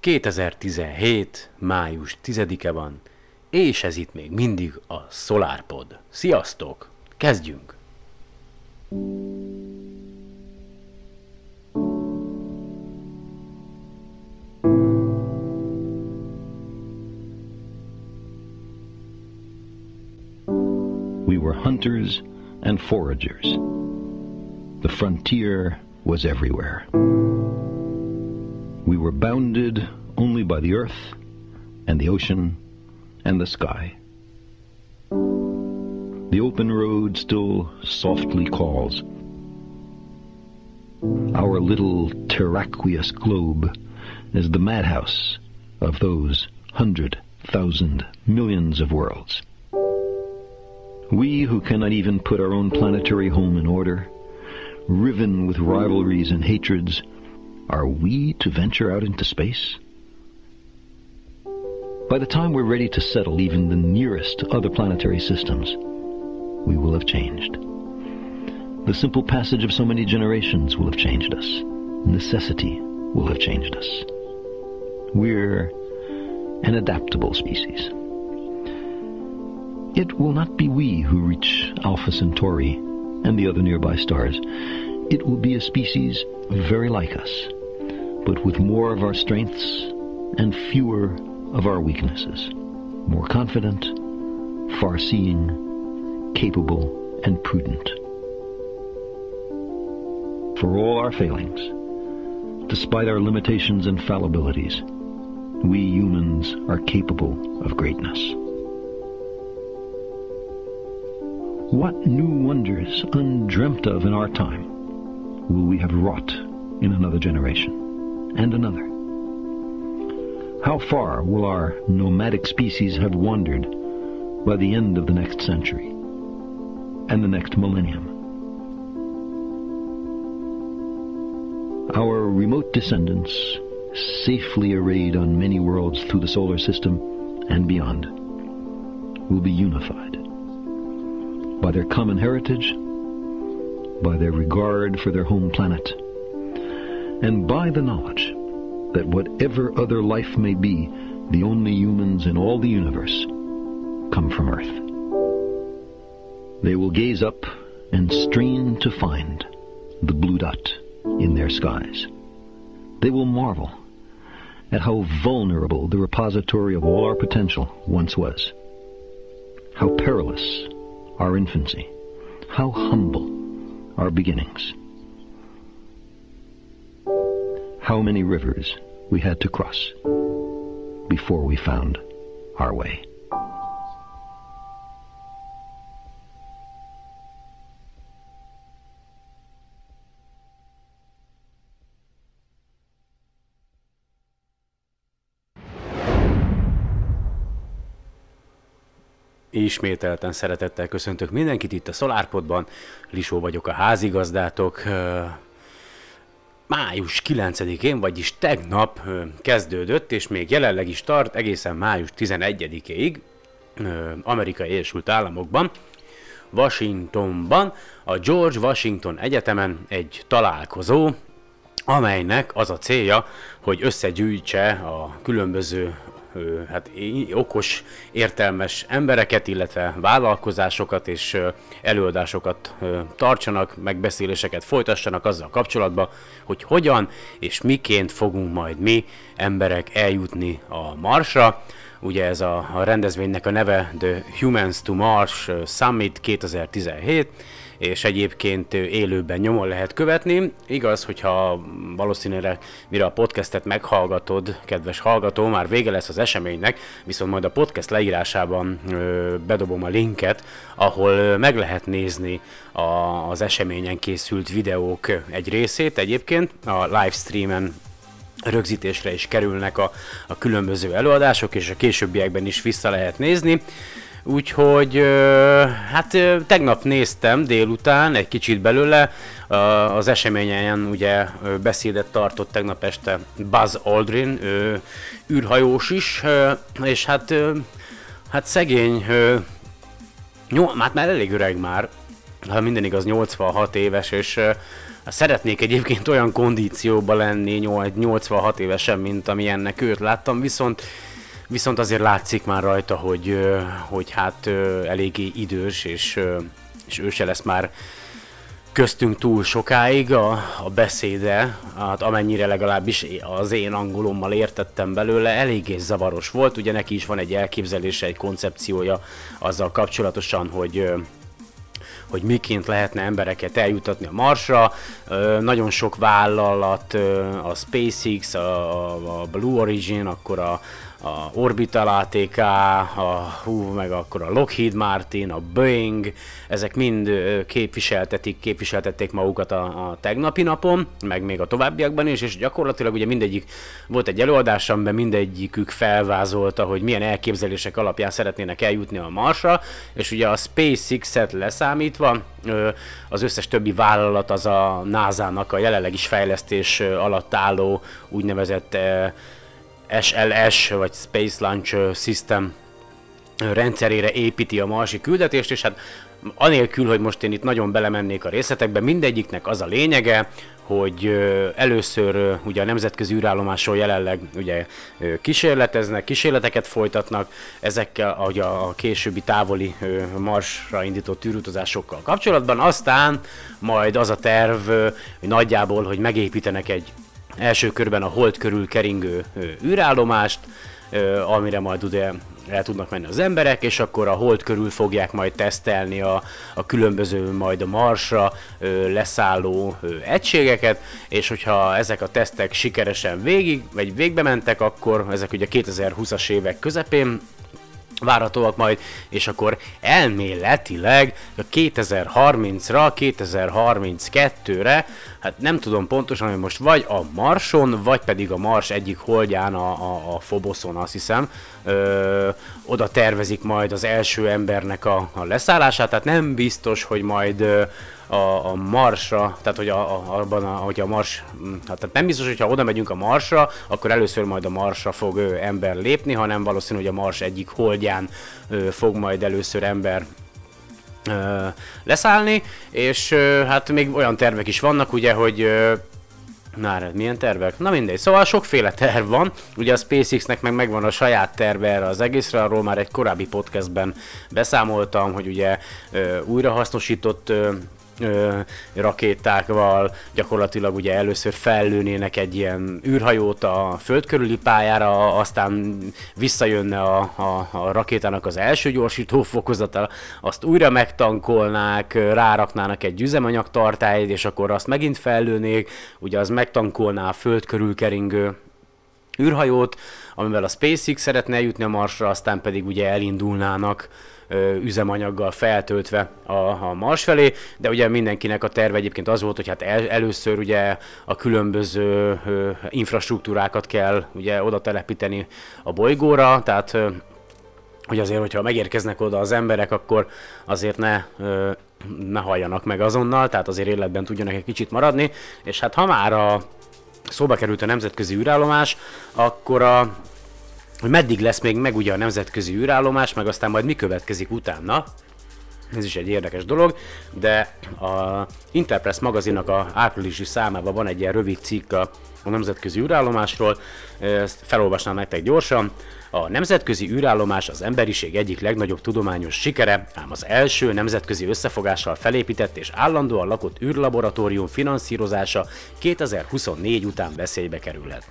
2017. május 10-e van, és ez itt még mindig a SolarPod. Sziasztok! Kezdjünk! We were hunters and foragers. The frontier was everywhere. We were bounded only by the earth and the ocean and the sky. The open road still softly calls. Our little terraqueous globe is the madhouse of those hundred thousand millions of worlds. We who cannot even put our own planetary home in order, riven with rivalries and hatreds, are we to venture out into space? By the time we're ready to settle even the nearest other planetary systems, we will have changed. The simple passage of so many generations will have changed us. Necessity will have changed us. We're an adaptable species. It will not be we who reach Alpha Centauri and the other nearby stars. It will be a species very like us, but with more of our strengths and fewer of our weaknesses. More confident, far-seeing, capable, and prudent. For all our failings, despite our limitations and fallibilities, we humans are capable of greatness. What new wonders, undreamt of in our time, will we have wrought in another generation and another? How far will our nomadic species have wandered by the end of the next century and the next millennium? Our remote descendants, safely arrayed on many worlds through the solar system and beyond, will be unified by their common heritage, by their regard for their home planet, and by the knowledge that whatever other life may be, the only humans in all the universe come from Earth. They will gaze up and strain to find the blue dot in their skies. They will marvel at how vulnerable the repository of all our potential once was. How perilous our infancy. How humble our beginnings. How many rivers we had to cross before we found our way. Ismételten szeretettel köszöntök mindenkit itt a SolarPodban. Lisó vagyok a házigazdátok. Május 9-én, vagyis tegnap kezdődött, és még jelenleg is tart egészen május 11-ig Amerikai Egyesült Államokban, Washingtonban, a George Washington Egyetemen egy találkozó, amelynek az a célja, hogy összegyűjtse a különböző hát okos, értelmes embereket, illetve vállalkozásokat és előadásokat tartsanak, megbeszéléseket folytassanak azzal kapcsolatban, hogy hogyan és miként fogunk majd mi emberek eljutni a Marsra. Ugye ez a, a rendezvénynek a neve The Humans to Mars Summit 2017, és egyébként élőben nyomon lehet követni. Igaz, hogyha valószínűleg mire a podcastet meghallgatod, kedves hallgató, már vége lesz az eseménynek, viszont majd a podcast leírásában ö, bedobom a linket, ahol meg lehet nézni a, az eseményen készült videók egy részét egyébként, a livestreamen rögzítésre is kerülnek a, a különböző előadások, és a későbbiekben is vissza lehet nézni. Úgyhogy hát tegnap néztem délután egy kicsit belőle, az eseményen ugye beszédet tartott tegnap este Buzz Aldrin, ö, űrhajós is, és hát, hát szegény, nyol, hát már elég öreg már, ha minden igaz 86 éves, és ö, szeretnék egyébként olyan kondícióban lenni 86 évesen, mint amilyennek őt láttam, viszont viszont azért látszik már rajta, hogy, hogy hát eléggé idős, és, és ő se lesz már köztünk túl sokáig a, a beszéde, hát amennyire legalábbis az én angolommal értettem belőle, eléggé zavaros volt, ugye neki is van egy elképzelése, egy koncepciója azzal kapcsolatosan, hogy hogy miként lehetne embereket eljutatni a Marsra. Nagyon sok vállalat, a SpaceX, a, Blue Origin, akkor a, a Orbital ATK, a, hú, meg akkor a Lockheed Martin, a Boeing, ezek mind képviseltetik, képviseltették magukat a, a tegnapi napon, meg még a továbbiakban is, és gyakorlatilag ugye mindegyik, volt egy előadás, amiben mindegyikük felvázolta, hogy milyen elképzelések alapján szeretnének eljutni a Marsra, és ugye a SpaceX-et leszámítva, az összes többi vállalat az a NASA-nak a jelenleg is fejlesztés alatt álló úgynevezett SLS, vagy Space Launch System rendszerére építi a marsi küldetést, és hát anélkül, hogy most én itt nagyon belemennék a részletekbe, mindegyiknek az a lényege, hogy először ugye a nemzetközi űrállomáson jelenleg ugye kísérleteznek, kísérleteket folytatnak ezekkel ugye a későbbi távoli marsra indított űrutazásokkal kapcsolatban, aztán majd az a terv hogy nagyjából, hogy megépítenek egy első körben a hold körül keringő űrállomást, amire majd ugye el tudnak menni az emberek, és akkor a hold körül fogják majd tesztelni a, a különböző majd a Marsra ö, leszálló ö, egységeket, és hogyha ezek a tesztek sikeresen végig, vagy végbe mentek, akkor ezek ugye 2020-as évek közepén várhatóak majd, és akkor elméletileg 2030-ra, 2032-re, hát nem tudom pontosan, hogy most vagy a Marson, vagy pedig a Mars egyik holdján, a, a, a Foboson azt hiszem, ö, oda tervezik majd az első embernek a, a leszállását, tehát nem biztos, hogy majd ö, a, a Marsra, tehát hogy a, a, abban a, hogy a Mars, hm, hát tehát nem biztos, hogy ha oda megyünk a Marsra, akkor először majd a Marsra fog ö, ember lépni, hanem valószínű, hogy a Mars egyik holdján ö, fog majd először ember ö, leszállni, és ö, hát még olyan tervek is vannak, ugye, hogy ö, Na, hát milyen tervek? Na mindegy, szóval sokféle terv van. Ugye a SpaceX-nek meg megvan a saját terve erre az egészre, arról már egy korábbi podcastben beszámoltam, hogy ugye ö, újrahasznosított ö, ö, rakétákval, gyakorlatilag ugye először fellőnének egy ilyen űrhajót a föld körüli pályára, aztán visszajönne a, a, a rakétának az első gyorsító fokozata, azt újra megtankolnák, ráraknának egy üzemanyagtartályt, és akkor azt megint fellőnék, ugye az megtankolná a föld körül keringő űrhajót, amivel a SpaceX szeretne eljutni a Marsra, aztán pedig ugye elindulnának üzemanyaggal feltöltve a, a Mars felé, de ugye mindenkinek a terve egyébként az volt, hogy hát el, először ugye a különböző infrastruktúrákat kell ugye oda telepíteni a bolygóra, tehát hogy azért, hogyha megérkeznek oda az emberek, akkor azért ne, ne halljanak meg azonnal, tehát azért életben tudjanak egy kicsit maradni, és hát ha már a szóba került a nemzetközi űrállomás, akkor a hogy meddig lesz még meg ugye a nemzetközi űrállomás, meg aztán majd mi következik utána. Ez is egy érdekes dolog, de a Interpress magazinnak a áprilisi számában van egy ilyen rövid cikk a, nemzetközi űrállomásról, ezt felolvasnám nektek gyorsan. A nemzetközi űrállomás az emberiség egyik legnagyobb tudományos sikere, ám az első nemzetközi összefogással felépített és állandóan lakott űrlaboratórium finanszírozása 2024 után veszélybe kerülhet.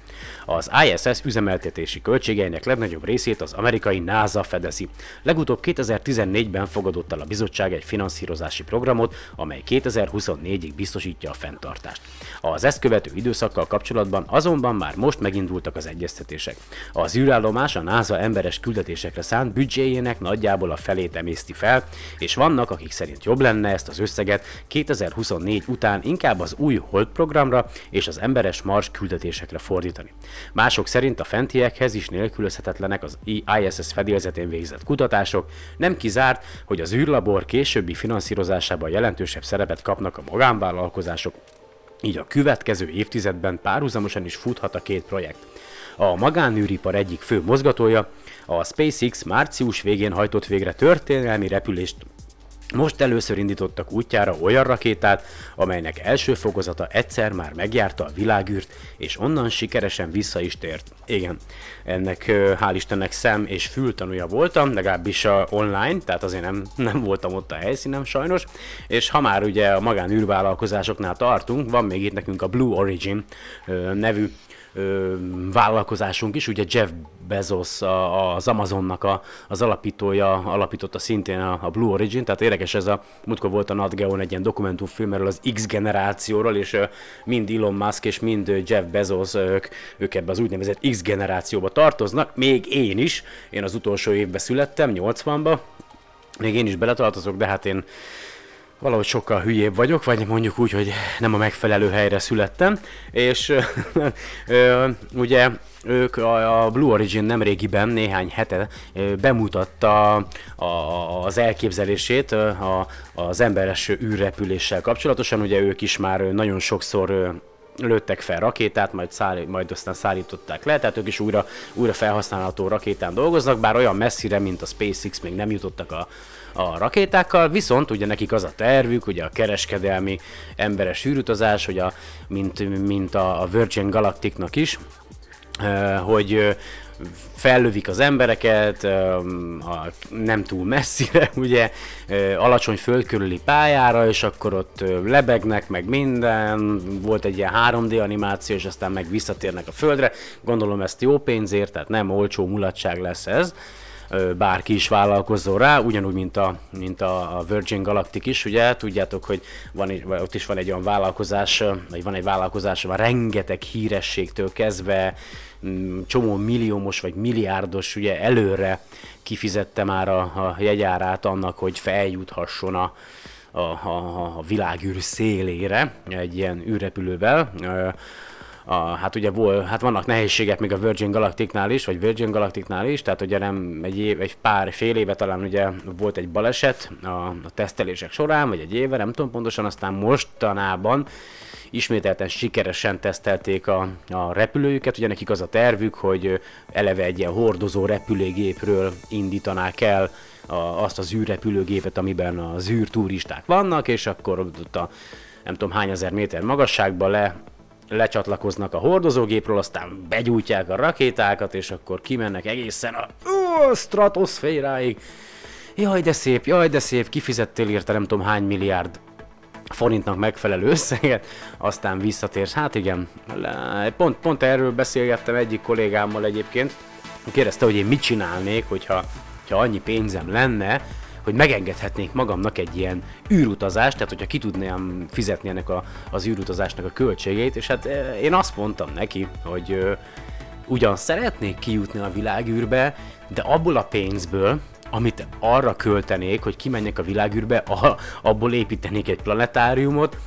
Az ISS üzemeltetési költségeinek legnagyobb részét az amerikai NASA fedezi. Legutóbb 2014-ben fogadott el a bizottság egy finanszírozási programot, amely 2024-ig biztosítja a fenntartást. Az ezt követő időszakkal kapcsolatban azonban már most megindultak az egyeztetések. Az űrállomás a NASA emberes küldetésekre szánt büdzséjének nagyjából a felét emészti fel, és vannak, akik szerint jobb lenne ezt az összeget 2024 után inkább az új Hold programra és az emberes Mars küldetésekre fordítani. Mások szerint a fentiekhez is nélkülözhetetlenek az ISS fedélzetén végzett kutatások, nem kizárt, hogy az űrlabor későbbi finanszírozásában jelentősebb szerepet kapnak a magánvállalkozások, így a következő évtizedben párhuzamosan is futhat a két projekt. A magánűripar egyik fő mozgatója, a SpaceX március végén hajtott végre történelmi repülést Most először indítottak útjára olyan rakétát, amelynek első fokozata egyszer már megjárta a világűrt, és onnan sikeresen vissza is tért. Igen, ennek hál' Istennek szem és fültanúja voltam, legalábbis a online, tehát azért nem, nem voltam ott a helyszínen sajnos, és ha már ugye a magánűrvállalkozásoknál tartunk, van még itt nekünk a Blue Origin nevű ö, vállalkozásunk is, ugye Jeff Bezos, a, az Amazonnak a, az alapítója, alapította szintén a, a Blue Origin, tehát érdekes ez a, múltkor volt a Nat Geo egy ilyen dokumentumfilm erről az X generációról, és ö, mind Elon Musk és mind Jeff Bezos, ők, ők ebbe az úgynevezett X generációba tartoznak, még én is, én az utolsó évben születtem, 80-ba, még én is beletartozok, de hát én valahogy sokkal hülyébb vagyok, vagy mondjuk úgy, hogy nem a megfelelő helyre születtem, és ugye ők a, a Blue Origin nemrégiben néhány hete bemutatta a, az elképzelését a, az emberes űrrepüléssel kapcsolatosan, ugye ők is már nagyon sokszor lőttek fel rakétát, majd, száll, majd aztán szállították le, tehát ők is újra, újra felhasználható rakétán dolgoznak, bár olyan messzire, mint a SpaceX még nem jutottak a, a rakétákkal, viszont ugye nekik az a tervük, ugye a kereskedelmi emberes űrutazás, hogy a, mint, mint a Virgin Galacticnak is, hogy fellövik az embereket, nem túl messzire, ugye, alacsony föld pályára, és akkor ott lebegnek, meg minden, volt egy ilyen 3D animáció, és aztán meg visszatérnek a földre. Gondolom ezt jó pénzért, tehát nem olcsó mulatság lesz ez bárki is vállalkozzon rá, ugyanúgy, mint a, mint a Virgin Galactic is, ugye, tudjátok, hogy van ott is van egy olyan vállalkozás, vagy van egy vállalkozás, van rengeteg hírességtől kezdve, csomó milliómos vagy milliárdos ugye előre kifizette már a, a jegyárát annak, hogy feljuthasson a, a, a, a világűr szélére egy ilyen űrrepülővel a, hát ugye vol, hát vannak nehézségek még a Virgin Galacticnál is, vagy Virgin Galacticnál is, tehát ugye nem egy, év, egy pár fél éve talán ugye volt egy baleset a, a tesztelések során, vagy egy éve, nem tudom pontosan, aztán mostanában ismételten sikeresen tesztelték a, a repülőjüket, ugye nekik az a tervük, hogy eleve egy ilyen hordozó repülőgépről indítanák el a, azt az űrrepülőgépet, amiben az űrturisták vannak, és akkor ott a nem tudom hány ezer méter magasságban le lecsatlakoznak a hordozógépről, aztán begyújtják a rakétákat, és akkor kimennek egészen a ó, stratoszféráig. Jaj, de szép, jaj, de szép, kifizettél érte nem tudom hány milliárd forintnak megfelelő összeget, aztán visszatérsz. Hát igen, pont, pont erről beszélgettem egyik kollégámmal egyébként, kérdezte, hogy én mit csinálnék, hogyha, hogyha annyi pénzem lenne, hogy megengedhetnék magamnak egy ilyen űrutazást, tehát hogyha ki tudnám fizetni ennek a, az űrutazásnak a költségét, és hát eh, én azt mondtam neki, hogy ugyan szeretnék kijutni a világűrbe, de abból a pénzből, amit arra költenék, hogy kimenjek a világűrbe, abból építenék egy planetáriumot,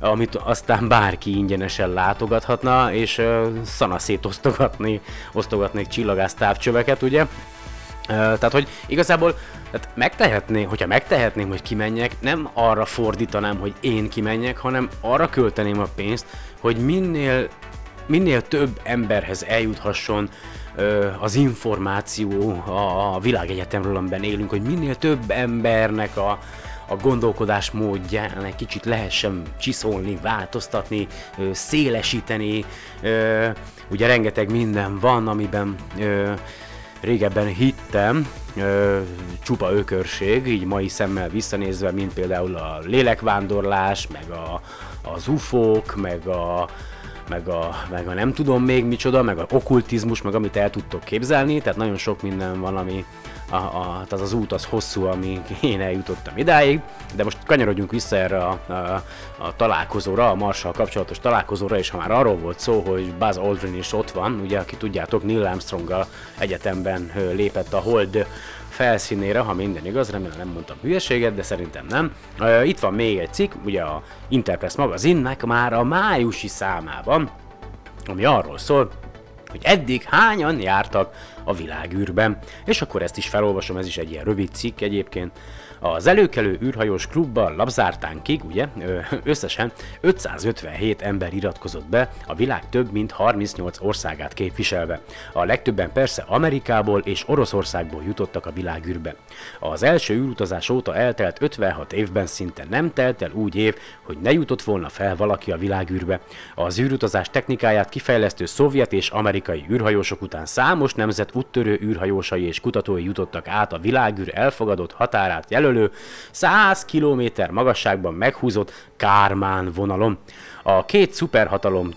amit aztán bárki ingyenesen látogathatna, és uh, szanaszét osztogatni, osztogatnék csillagász távcsöveket, ugye? Tehát, hogy igazából tehát megtehetném, hogyha megtehetném, hogy kimenjek, nem arra fordítanám, hogy én kimenjek, hanem arra költeném a pénzt, hogy minél, minél több emberhez eljuthasson az információ a, világegyetemről, amiben élünk, hogy minél több embernek a, a gondolkodás módján egy kicsit lehessen csiszolni, változtatni, szélesíteni. Ugye rengeteg minden van, amiben régebben hittem, ö, csupa ökörség, így mai szemmel visszanézve, mint például a lélekvándorlás, meg a, az ufók, meg a, meg a, meg a nem tudom még micsoda, meg a okkultizmus, meg amit el tudtok képzelni, tehát nagyon sok minden van, ami, a, a, az az út az hosszú, amíg én eljutottam idáig, de most kanyarodjunk vissza erre a, a, a találkozóra, a Marshall kapcsolatos találkozóra, és ha már arról volt szó, hogy Buzz Aldrin is ott van, ugye, aki tudjátok, Neil Armstrong egyetemben lépett a Hold felszínére, ha minden igaz, remélem nem mondtam hülyeséget, de szerintem nem. Itt van még egy cikk, ugye a Interpress magazinnek már a májusi számában, ami arról szól, hogy eddig hányan jártak a világűrben. És akkor ezt is felolvasom, ez is egy ilyen rövid cikk egyébként. Az előkelő űrhajós klubban lapzártánkig, ugye, összesen 557 ember iratkozott be, a világ több mint 38 országát képviselve. A legtöbben persze Amerikából és Oroszországból jutottak a világűrbe. Az első űrutazás óta eltelt 56 évben szinte nem telt el úgy év, hogy ne jutott volna fel valaki a világűrbe. Az űrutazás technikáját kifejlesztő szovjet és amerikai űrhajósok után számos nemzet úttörő űrhajósai és kutatói jutottak át a világűr elfogadott határát jelölő jelölő 100 km magasságban meghúzott Kármán vonalon. A két szuperhatalom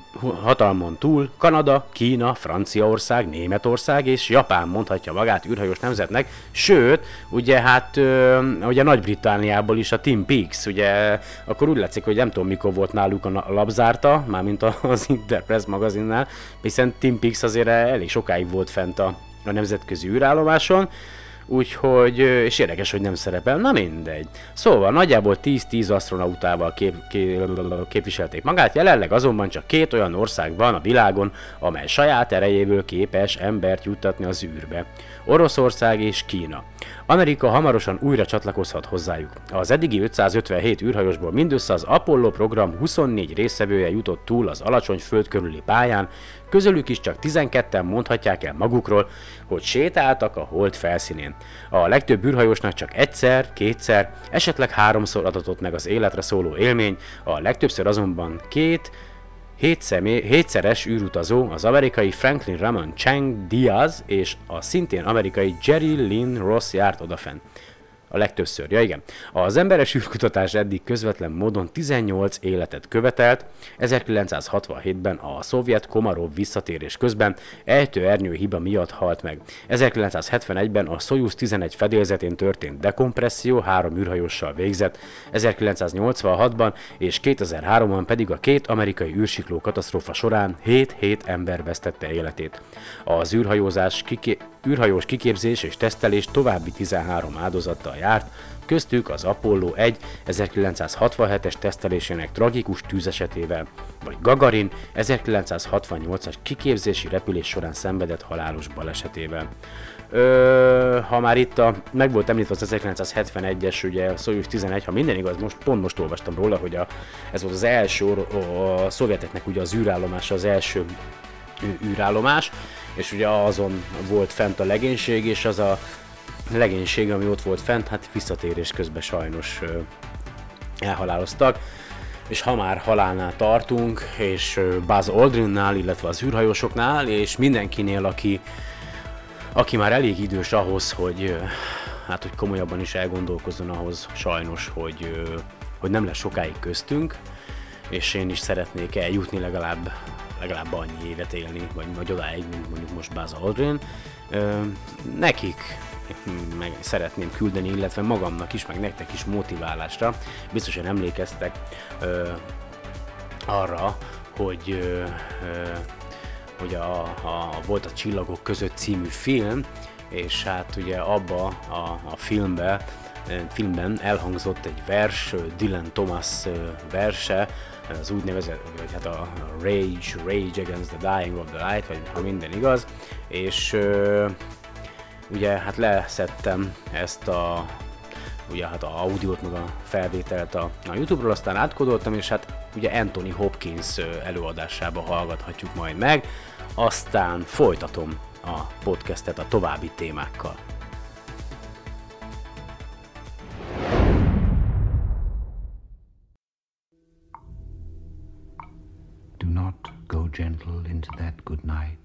hatalmon túl Kanada, Kína, Franciaország, Németország és Japán mondhatja magát űrhajós nemzetnek, sőt, ugye hát ö, ugye Nagy-Britániából is a Tim Peaks, ugye akkor úgy látszik, hogy nem tudom mikor volt náluk a labzárta, mármint az Interpress magazinnál, hiszen Tim Peaks azért elég sokáig volt fent a, a nemzetközi űrállomáson, Úgyhogy, és érdekes, hogy nem szerepel, na mindegy. Szóval nagyjából 10-10 astronautával kép, kép, képviselték magát, jelenleg azonban csak két olyan ország van a világon, amely saját erejéből képes embert juttatni az űrbe. Oroszország és Kína. Amerika hamarosan újra csatlakozhat hozzájuk. Az eddigi 557 űrhajosból mindössze az Apollo program 24 résztvevője jutott túl az alacsony föld körüli pályán, közülük is csak 12-en mondhatják el magukról, hogy sétáltak a hold felszínén. A legtöbb űrhajósnak csak egyszer, kétszer, esetleg háromszor adatott meg az életre szóló élmény, a legtöbbször azonban két, Hétszer, hétszeres űrutazó az amerikai Franklin Ramon Chang Diaz és a szintén amerikai Jerry Lynn Ross járt odafenn. A legtöbbször, ja igen. Az emberes űrkutatás eddig közvetlen módon 18 életet követelt, 1967-ben a szovjet Komarov visszatérés közben ejtő ernyő hiba miatt halt meg. 1971-ben a Soyuz 11 fedélzetén történt dekompresszió három űrhajóssal végzett, 1986-ban és 2003-ban pedig a két amerikai űrsikló katasztrófa során 7-7 ember vesztette életét. Az űrhajózás kiké- űrhajós kiképzés és tesztelés további 13 áldozattal járt, köztük az Apollo 1 1967-es tesztelésének tragikus tűzesetével, vagy Gagarin 1968-as kiképzési repülés során szenvedett halálos balesetével. Ö, ha már itt a, meg volt említve az 1971-es, ugye Soyuz 11, ha minden igaz, most, pont most olvastam róla, hogy a, ez volt az első, a, szovjeteknek ugye az űrállomása az első űrállomás, és ugye azon volt fent a legénység, és az a legénység, ami ott volt fent, hát visszatérés közben sajnos elhaláloztak. És ha már halálnál tartunk, és Buzz Aldrinnál, illetve az űrhajósoknál, és mindenkinél, aki, aki már elég idős ahhoz, hogy hát hogy komolyabban is elgondolkozzon ahhoz sajnos, hogy, hogy nem lesz sokáig köztünk, és én is szeretnék eljutni legalább legalább annyi évet élni, vagy, vagy odáig, mint mondjuk most Buzz Aldrin. Nekik meg szeretném küldeni, illetve magamnak is, meg nektek is motiválásra. Biztosan emlékeztek ö, arra, hogy ö, ö, hogy a, a, volt a Csillagok között című film, és hát ugye abba a, a filmbe, filmben elhangzott egy vers, Dylan Thomas verse, az úgynevezett, vagy hát a Rage, Rage Against the Dying of the Light, vagy ha minden igaz, és ugye hát leszettem ezt a ugye hát a audiót, meg a felvételt a, a Youtube-ról, aztán átkodoltam, és hát ugye Anthony Hopkins előadásába hallgathatjuk majd meg, aztán folytatom a podcastet a további témákkal. gentle into that good night.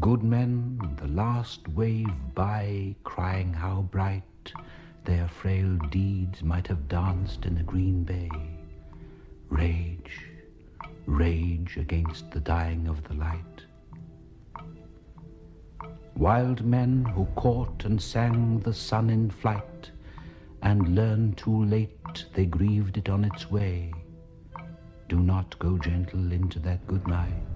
Good men, the last wave by, crying how bright their frail deeds might have danced in the green bay. Rage, rage against the dying of the light. wild men who caught and sang the sun in flight, and learned too late they grieved it on its way. Do not go gentle into that good night.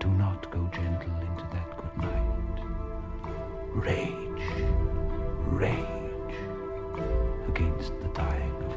Do not go gentle into that good night. Rage, rage against the dying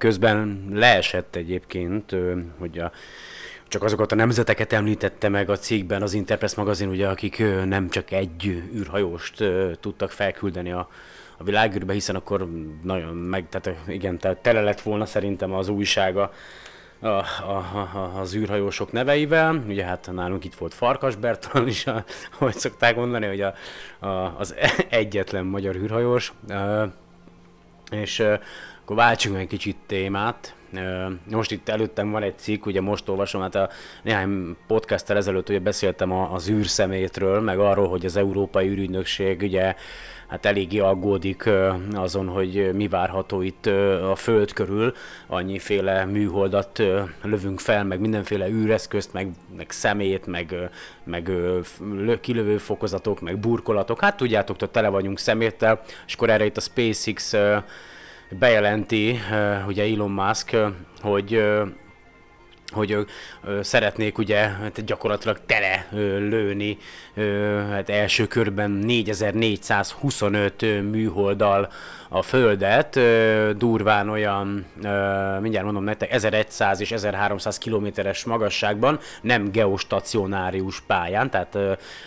közben leesett egyébként, hogy a, csak azokat a nemzeteket említette meg a cikkben az Interpress magazin, ugye, akik nem csak egy űrhajóst tudtak felküldeni a, a világűrbe, hiszen akkor nagyon meg, tehát igen, tehát tele lett volna szerintem az újsága a, a, a, az űrhajósok neveivel. Ugye hát nálunk itt volt Farkas Bertalan is, ahogy szokták mondani, hogy a, a, az egyetlen magyar űrhajós. És akkor váltsunk egy kicsit témát. Most itt előttem van egy cikk, ugye most olvasom, hát a néhány podcasttel ezelőtt ugye beszéltem az űrszemétről, meg arról, hogy az Európai űrügynökség ugye hát eléggé aggódik azon, hogy mi várható itt a Föld körül. Annyiféle műholdat lövünk fel, meg mindenféle űreszközt, meg, meg szemét, meg, meg kilövő fokozatok, meg burkolatok. Hát tudjátok, hogy tele vagyunk szeméttel, és akkor erre itt a SpaceX bejelenti, ugye Elon Musk, hogy hogy ö, szeretnék ugye hát gyakorlatilag tele lőni hát első körben 4425 ö, műholddal a Földet, durván olyan, mindjárt mondom nektek, 1100 és 1300 kilométeres magasságban, nem geostacionárius pályán, tehát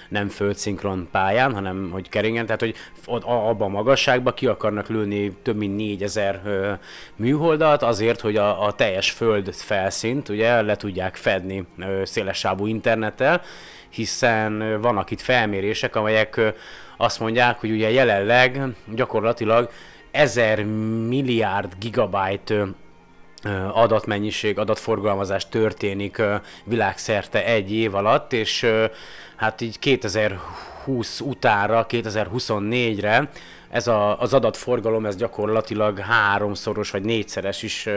nem földszinkron pályán, hanem hogy keringen, tehát hogy abban a magasságban ki akarnak lőni több mint 4000 ö, műholdat azért, hogy a, a teljes föld felszínt ugye le tudják fedni ö, szélessávú internettel, hiszen vannak itt felmérések, amelyek azt mondják, hogy ugye jelenleg gyakorlatilag 1000 milliárd gigabyte adatmennyiség, adatforgalmazás történik világszerte egy év alatt, és hát így 2020 utára, 2024-re ez a, az adatforgalom ez gyakorlatilag háromszoros vagy négyszeres is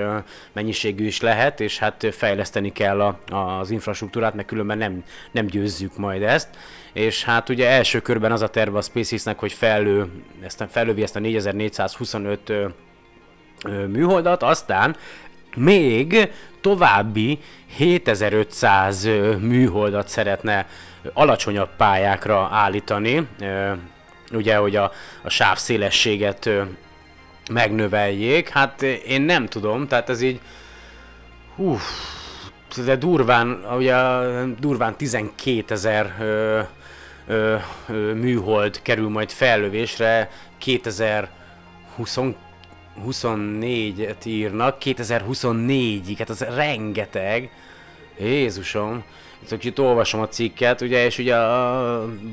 mennyiségű is lehet, és hát fejleszteni kell a, az infrastruktúrát, mert különben nem, nem győzzük majd ezt. És hát ugye első körben az a terve a SpaceX-nek, hogy fellő, ezt, fellövi ezt a 4425 ö, műholdat, aztán még további 7500 műholdat szeretne alacsonyabb pályákra állítani, ugye, hogy a, a sávszélességet megnöveljék. Hát én nem tudom, tehát ez így, hú, de durván, ugye durván 12 ezer műhold kerül majd fellövésre 2024-et írnak, 2024-ig, hát az rengeteg. Jézusom, itt itt olvasom a cikket, ugye, és ugye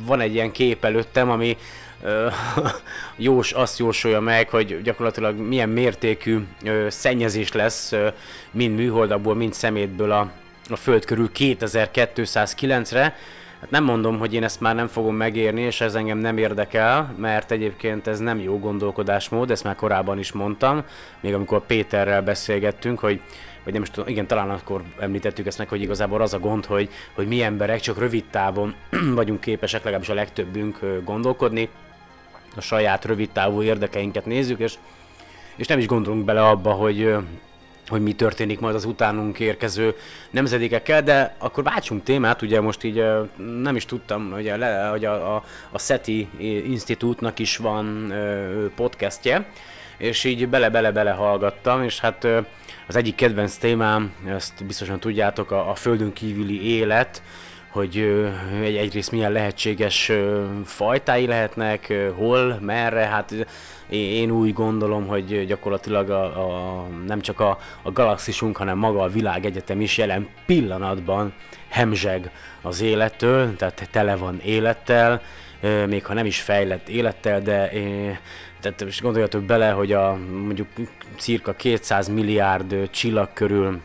van egy ilyen kép előttem, ami Jós azt jósolja meg, hogy gyakorlatilag milyen mértékű ö, szennyezés lesz ö, mind műholdakból, mind szemétből a, a Föld körül 2209-re. Hát nem mondom, hogy én ezt már nem fogom megérni, és ez engem nem érdekel, mert egyébként ez nem jó gondolkodásmód, ezt már korábban is mondtam, még amikor Péterrel beszélgettünk, hogy vagy nem is tudom, igen, talán akkor említettük ezt meg, hogy igazából az a gond, hogy, hogy mi emberek csak rövid távon vagyunk képesek, legalábbis a legtöbbünk gondolkodni, a saját rövid távú érdekeinket nézzük, és, és nem is gondolunk bele abba, hogy, hogy mi történik majd az utánunk érkező nemzedékekkel, de akkor váltsunk témát, ugye most így nem is tudtam, hogy a, hogy a, a, a SETI Institute-nak is van podcastje, és így bele-bele-bele hallgattam, és hát az egyik kedvenc témám, ezt biztosan tudjátok, a, a földön kívüli élet, hogy egy, egyrészt milyen lehetséges fajtái lehetnek, hol, merre, hát én úgy gondolom, hogy gyakorlatilag a, a, nem csak a, a galaxisunk, hanem maga a világegyetem is jelen pillanatban hemzseg az élettől, tehát tele van élettel, még ha nem is fejlett élettel, de tehát most gondoljatok bele, hogy a mondjuk cirka 200 milliárd csillag körül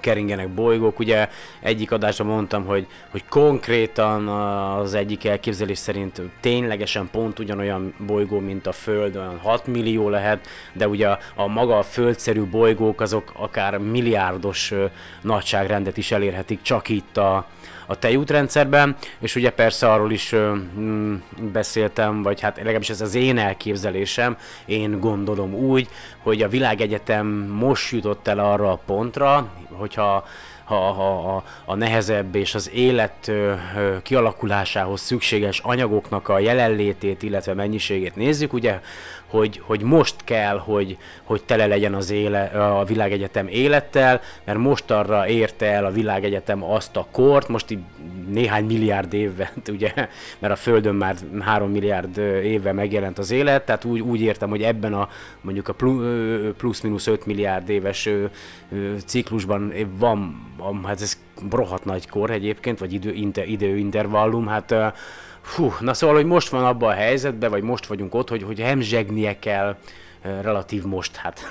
keringenek bolygók. Ugye egyik adásban mondtam, hogy, hogy konkrétan az egyik elképzelés szerint ténylegesen pont ugyanolyan bolygó, mint a Föld, olyan 6 millió lehet, de ugye a, a maga a földszerű bolygók azok akár milliárdos nagyságrendet is elérhetik csak itt a, a tejútrendszerben, és ugye persze arról is mm, beszéltem, vagy hát legalábbis ez az én elképzelésem, én gondolom úgy, hogy a világegyetem most jutott el arra a pontra, hogyha ha, ha a, a nehezebb és az élet ö, ö, kialakulásához szükséges anyagoknak a jelenlétét, illetve mennyiségét nézzük, ugye hogy, hogy most kell, hogy, hogy tele legyen az éle, a világegyetem élettel, mert most arra érte el a világegyetem azt a kort, most így néhány milliárd évvel, ugye, mert a Földön már három milliárd évvel megjelent az élet, tehát úgy, úgy értem, hogy ebben a mondjuk a plusz-minusz 5 milliárd éves ciklusban van, hát ez rohadt nagy kor egyébként, vagy idő, inter, időintervallum, hát Hú, na szóval, hogy most van abban a helyzetben, vagy most vagyunk ott, hogy, hogy hemzsegnie kell, relatív most, hát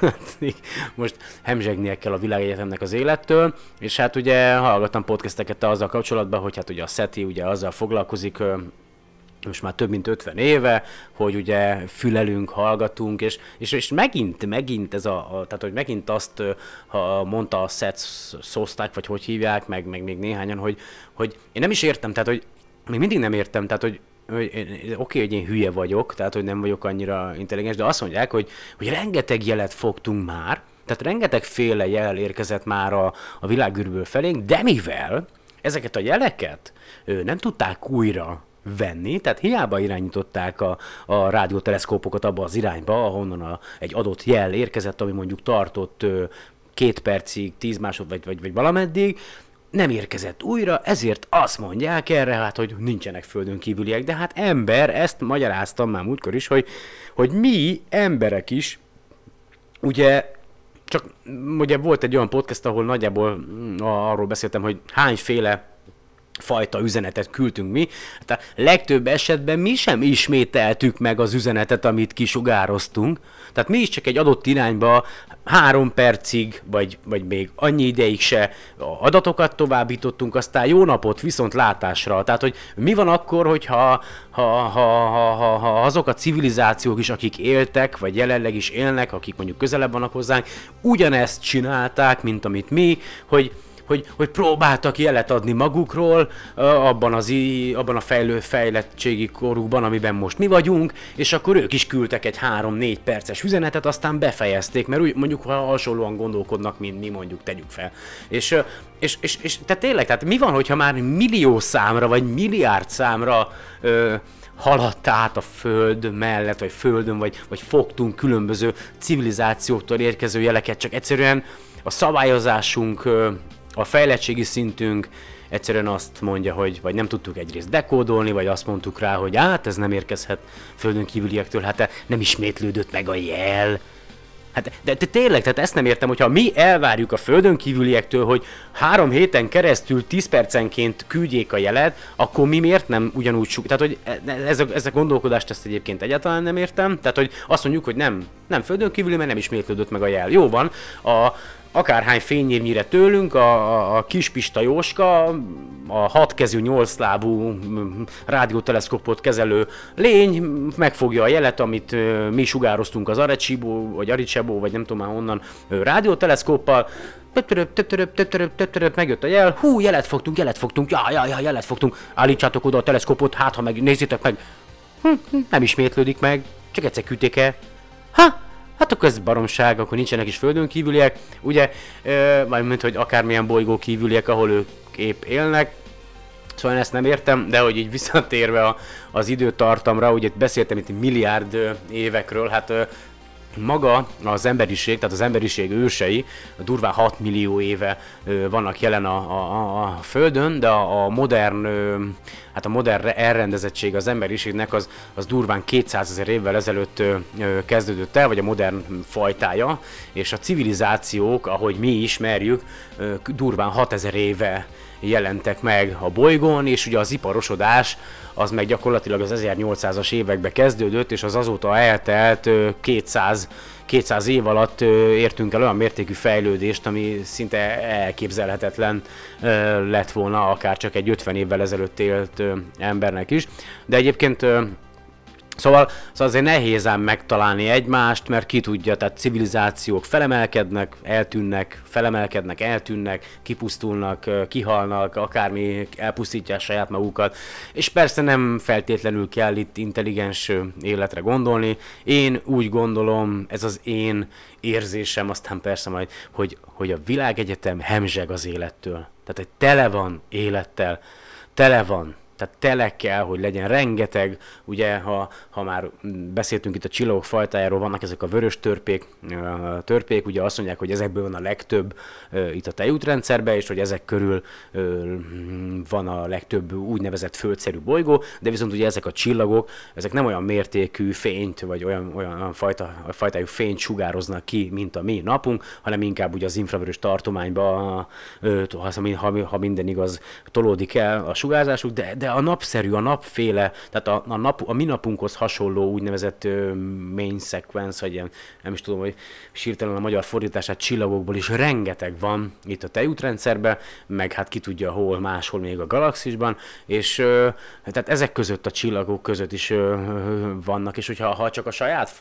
most hemzsegnie kell a világegyetemnek az élettől, és hát ugye hallgattam podcasteket azzal kapcsolatban, hogy hát ugye a SETI ugye azzal foglalkozik, most már több mint 50 éve, hogy ugye fülelünk, hallgatunk, és, és, és megint, megint ez a, a, tehát hogy megint azt ha mondta a SET szózták, vagy hogy hívják, meg, meg még néhányan, hogy, hogy én nem is értem, tehát hogy még mindig nem értem, tehát hogy oké, okay, hogy én hülye vagyok, tehát hogy nem vagyok annyira intelligens, de azt mondják, hogy, hogy rengeteg jelet fogtunk már, tehát rengeteg féle jel érkezett már a, a világűrből felénk, de mivel ezeket a jeleket ő, nem tudták újra venni, tehát hiába irányították a, a rádióteleszkópokat abba az irányba, ahonnan a, egy adott jel érkezett, ami mondjuk tartott ö, két percig, tíz másod vagy, vagy, vagy valameddig, nem érkezett újra, ezért azt mondják erre, hát, hogy nincsenek földön kívüliek, de hát ember, ezt magyaráztam már múltkor is, hogy, hogy mi emberek is, ugye csak ugye volt egy olyan podcast, ahol nagyjából arról beszéltem, hogy hányféle fajta üzenetet küldtünk mi. Hát a legtöbb esetben mi sem ismételtük meg az üzenetet, amit kisugároztunk. Tehát mi is csak egy adott irányba három percig, vagy, vagy még annyi ideig se adatokat továbbítottunk, aztán jó napot, viszont látásra. Tehát, hogy mi van akkor, hogyha ha, ha, ha, ha, ha azok a civilizációk is, akik éltek, vagy jelenleg is élnek, akik mondjuk közelebb vannak hozzánk, ugyanezt csinálták, mint amit mi, hogy hogy, hogy próbáltak jelet adni magukról abban, az, abban a fejlő, fejlettségi korukban, amiben most mi vagyunk, és akkor ők is küldtek egy 3-4 perces üzenetet, aztán befejezték, mert úgy mondjuk, ha hasonlóan gondolkodnak, mint mi mondjuk, tegyük fel. És, és, és, és tehát tényleg, tehát mi van, hogyha már millió számra, vagy milliárd számra ö, haladt át a föld mellett, vagy földön, vagy, vagy fogtunk különböző civilizációktól érkező jeleket, csak egyszerűen a szabályozásunk, a fejlettségi szintünk egyszerűen azt mondja, hogy vagy nem tudtuk egyrészt dekódolni, vagy azt mondtuk rá, hogy hát ez nem érkezhet földön kívüliektől, hát nem ismétlődött meg a jel, Hát, de, de tényleg, tehát ezt nem értem, hogyha mi elvárjuk a földön kívüliektől, hogy három héten keresztül 10 percenként küldjék a jelet, akkor mi miért nem ugyanúgy suk... Tehát, hogy e, ez a, ez a gondolkodást ezt egyébként egyáltalán nem értem. Tehát, hogy azt mondjuk, hogy nem, nem földön kívüli, mert nem ismétlődött meg a jel. Jó van, a, akárhány fényévnyire tőlünk, a, a, a Pista Jóska, a hatkezű, nyolclábú rádióteleszkopot kezelő lény megfogja a jelet, amit mi sugároztunk az Arecibo, vagy Arecibo, vagy nem tudom már honnan rádióteleszkóppal, megjött a jel, hú, jelet fogtunk, jelet fogtunk, ja, ja, ja, jelet fogtunk, állítsátok oda a teleszkopot, hát ha meg, nézzétek meg, hm, hm, nem ismétlődik meg, csak egyszer küldték el, ha, Hát akkor ez baromság, akkor nincsenek is földön kívüliek, ugye, majd mint hogy akármilyen bolygó kívüliek, ahol ők épp élnek, Szóval én ezt nem értem, de hogy így visszatérve a, az időtartamra, ugye beszéltem itt milliárd évekről, hát maga az emberiség, tehát az emberiség ősei durván 6 millió éve vannak jelen a, a, a Földön, de a, a modern, hát a modern elrendezettség az emberiségnek az, az durván 200 ezer évvel ezelőtt kezdődött el, vagy a modern fajtája, és a civilizációk, ahogy mi ismerjük, durván 6000 éve jelentek meg a bolygón, és ugye az iparosodás az meg gyakorlatilag az 1800-as évekbe kezdődött, és az azóta eltelt 200 200 év alatt értünk el olyan mértékű fejlődést, ami szinte elképzelhetetlen lett volna, akár csak egy 50 évvel ezelőtt élt embernek is. De egyébként Szóval, szóval azért nehéz ám megtalálni egymást, mert ki tudja, tehát civilizációk felemelkednek, eltűnnek, felemelkednek, eltűnnek, kipusztulnak, kihalnak, akármi elpusztítják saját magukat, és persze nem feltétlenül kell itt intelligens életre gondolni. Én úgy gondolom, ez az én érzésem, aztán persze majd, hogy, hogy a világegyetem hemzseg az élettől. Tehát, hogy tele van élettel, tele van tehát tele kell, hogy legyen rengeteg, ugye, ha, ha már beszéltünk itt a csillagok fajtájáról, vannak ezek a vörös törpék, törpék, ugye azt mondják, hogy ezekből van a legtöbb itt a tejútrendszerben, és hogy ezek körül van a legtöbb úgynevezett földszerű bolygó, de viszont ugye ezek a csillagok, ezek nem olyan mértékű fényt, vagy olyan, olyan fajta, fajtájú fényt sugároznak ki, mint a mi napunk, hanem inkább ugye az infravörös tartományba, ha, ha minden igaz, tolódik el a sugárzásuk, de, de de a napszerű, a napféle, tehát a, a, nap, a mi napunkhoz hasonló úgynevezett ö, main sequence, vagy ilyen, nem is tudom, hogy sírtelen a magyar fordítását csillagokból is rengeteg van itt a tejútrendszerben, meg hát ki tudja hol, máshol még a galaxisban, és ö, tehát ezek között a csillagok között is ö, vannak, és hogyha ha csak a saját,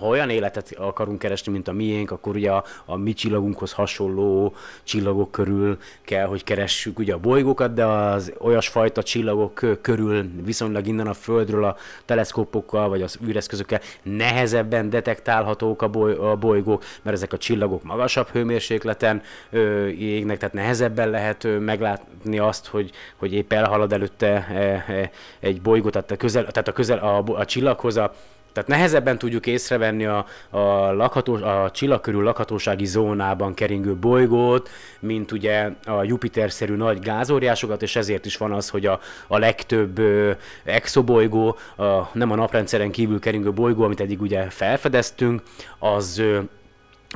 ha olyan életet akarunk keresni, mint a miénk, akkor ugye a, a mi csillagunkhoz hasonló csillagok körül kell, hogy keressük ugye a bolygókat, de az olyasfajta csillagok körül, viszonylag innen a Földről a teleszkópokkal vagy az űreszközökkel nehezebben detektálhatók a, boly, a bolygók, mert ezek a csillagok magasabb hőmérsékleten ö, égnek, tehát nehezebben lehet ö, meglátni azt, hogy, hogy épp elhalad előtte e, e, egy bolygó, tehát a közel, tehát a, közel a, a csillaghoz a tehát nehezebben tudjuk észrevenni a, a, lakható, a csillag körül lakhatósági zónában keringő bolygót, mint ugye a Jupiter-szerű nagy gázóriásokat, és ezért is van az, hogy a, a legtöbb ö, exobolygó, a, nem a naprendszeren kívül keringő bolygó, amit eddig ugye felfedeztünk, az ö,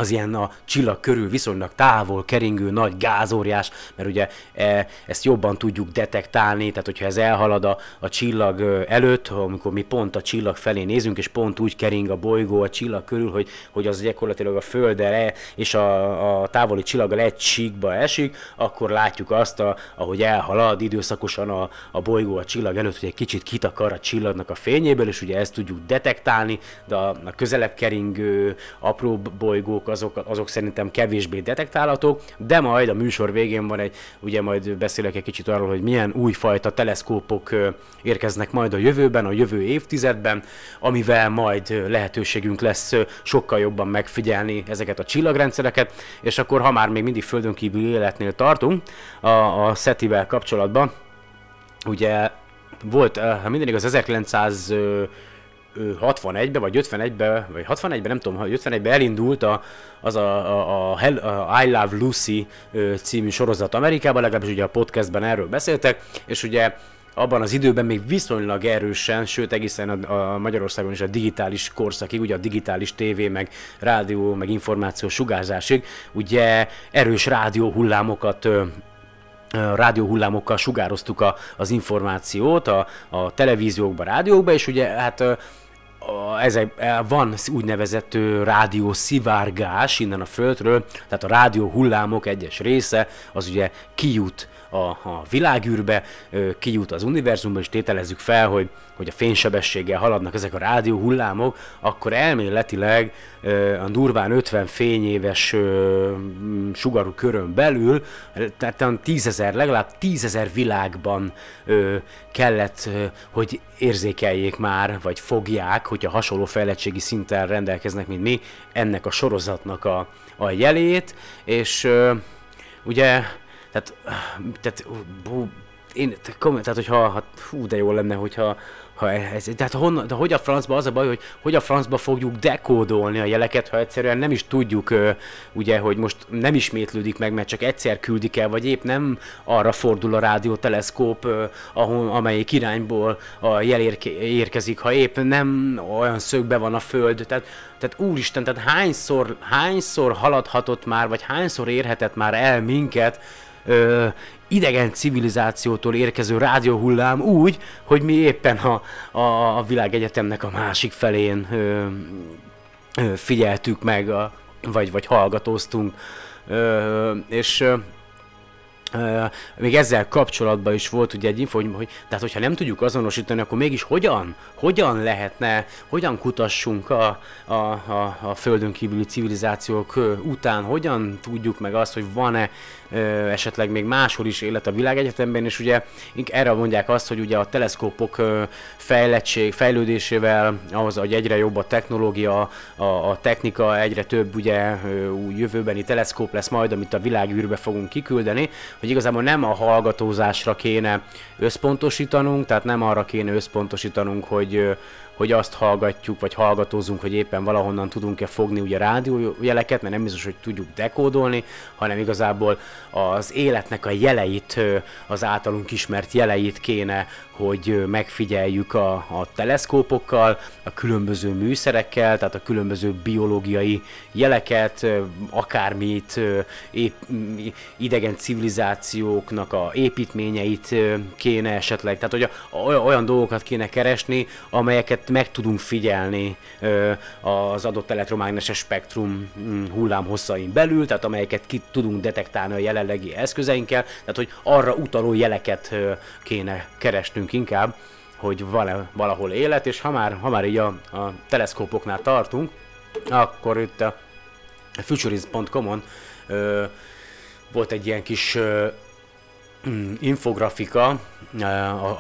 az ilyen a csillag körül viszonylag távol keringő nagy gázóriás, mert ugye e, ezt jobban tudjuk detektálni, tehát hogyha ez elhalad a, a csillag előtt, amikor mi pont a csillag felé nézünk, és pont úgy kering a bolygó a csillag körül, hogy, hogy az gyakorlatilag a Földdel e, és a, a távoli csillaggal egy síkba esik, akkor látjuk azt, a, ahogy elhalad időszakosan a, a bolygó a csillag előtt, hogy egy kicsit kitakar a csillagnak a fényéből, és ugye ezt tudjuk detektálni, de a, a közelebb keringő apró bolygók azok, azok szerintem kevésbé detektálhatók, de majd a műsor végén van egy, ugye majd beszélek egy kicsit arról, hogy milyen újfajta teleszkópok érkeznek majd a jövőben, a jövő évtizedben, amivel majd lehetőségünk lesz sokkal jobban megfigyelni ezeket a csillagrendszereket, és akkor ha már még mindig földön kívüli életnél tartunk a, a SETI-vel kapcsolatban, ugye volt, ha minden igaz, 1900 61-ben, vagy 51-ben, vagy 61-ben, nem tudom, 51-ben elindult a, az a, a, a, Hell, a I Love Lucy című sorozat Amerikában, legalábbis ugye a podcastben erről beszéltek, és ugye abban az időben még viszonylag erősen, sőt egészen a, a Magyarországon is a digitális korszakig, ugye a digitális tévé, meg rádió, meg információ sugárzásig, ugye erős rádió hullámokat rádióhullámokkal sugároztuk a, az információt a, a televíziókba, rádiókba, és ugye hát ezek, e, van úgynevezett rádió szivárgás innen a földről, tehát a rádió hullámok egyes része az ugye kijut a, a világűrbe, kijut az univerzumba, és tételezzük fel, hogy, hogy a fénysebességgel haladnak ezek a rádió hullámok, akkor elméletileg a durván 50 fényéves sugarú körön belül, tehát tízezer, legalább tízezer világban kellett, hogy érzékeljék már, vagy fogják, hogyha hasonló fejlettségi szinten rendelkeznek, mint mi, ennek a sorozatnak a, a jelét, és ugye tehát, tehát, hú, én, tehát hogyha, hát, hú, de jó lenne, hogyha ha ez, tehát honnan, de hogy a francba az a baj, hogy hogy a francba fogjuk dekódolni a jeleket, ha egyszerűen nem is tudjuk, ugye, hogy most nem ismétlődik meg, mert csak egyszer küldik el, vagy épp nem arra fordul a rádióteleszkóp, ahol, amelyik irányból a jel érke, érkezik, ha épp nem olyan szögbe van a föld, tehát, tehát úristen, tehát hányszor, hányszor haladhatott már, vagy hányszor érhetett már el minket, ö, idegen civilizációtól érkező rádióhullám úgy, hogy mi éppen a, a, a világegyetemnek a másik felén ö, ö, figyeltük meg, a, vagy, vagy hallgatóztunk. Ö, és ö, még ezzel kapcsolatban is volt ugye egy info, hogy, hogy tehát hogyha nem tudjuk azonosítani, akkor mégis hogyan, hogyan lehetne, hogyan kutassunk a, a, a, a földön kívüli civilizációk után, hogyan tudjuk meg azt, hogy van-e esetleg még máshol is élet a világegyetemben, és ugye erre mondják azt, hogy ugye a teleszkópok fejlettség, fejlődésével, ahhoz, hogy egyre jobb a technológia, a, a technika, egyre több ugye új jövőbeni teleszkóp lesz majd, amit a világűrbe fogunk kiküldeni, hogy igazából nem a hallgatózásra kéne összpontosítanunk, tehát nem arra kéne összpontosítanunk, hogy hogy azt hallgatjuk, vagy hallgatózunk, hogy éppen valahonnan tudunk-e fogni ugye rádiójeleket, mert nem biztos, hogy tudjuk dekódolni, hanem igazából az életnek a jeleit, az általunk ismert jeleit kéne hogy megfigyeljük a, a teleszkópokkal, a különböző műszerekkel, tehát a különböző biológiai jeleket, akármit, épp, idegen civilizációknak a építményeit kéne esetleg, tehát hogy a, olyan dolgokat kéne keresni, amelyeket meg tudunk figyelni az adott elektromágneses spektrum mm, hullámhosszain belül, tehát amelyeket ki tudunk detektálni a jelenlegi eszközeinkkel, tehát hogy arra utaló jeleket kéne keresnünk inkább, hogy valahol élet, és ha már, ha már így a, a teleszkópoknál tartunk, akkor itt a futurism.com-on volt egy ilyen kis infografika a,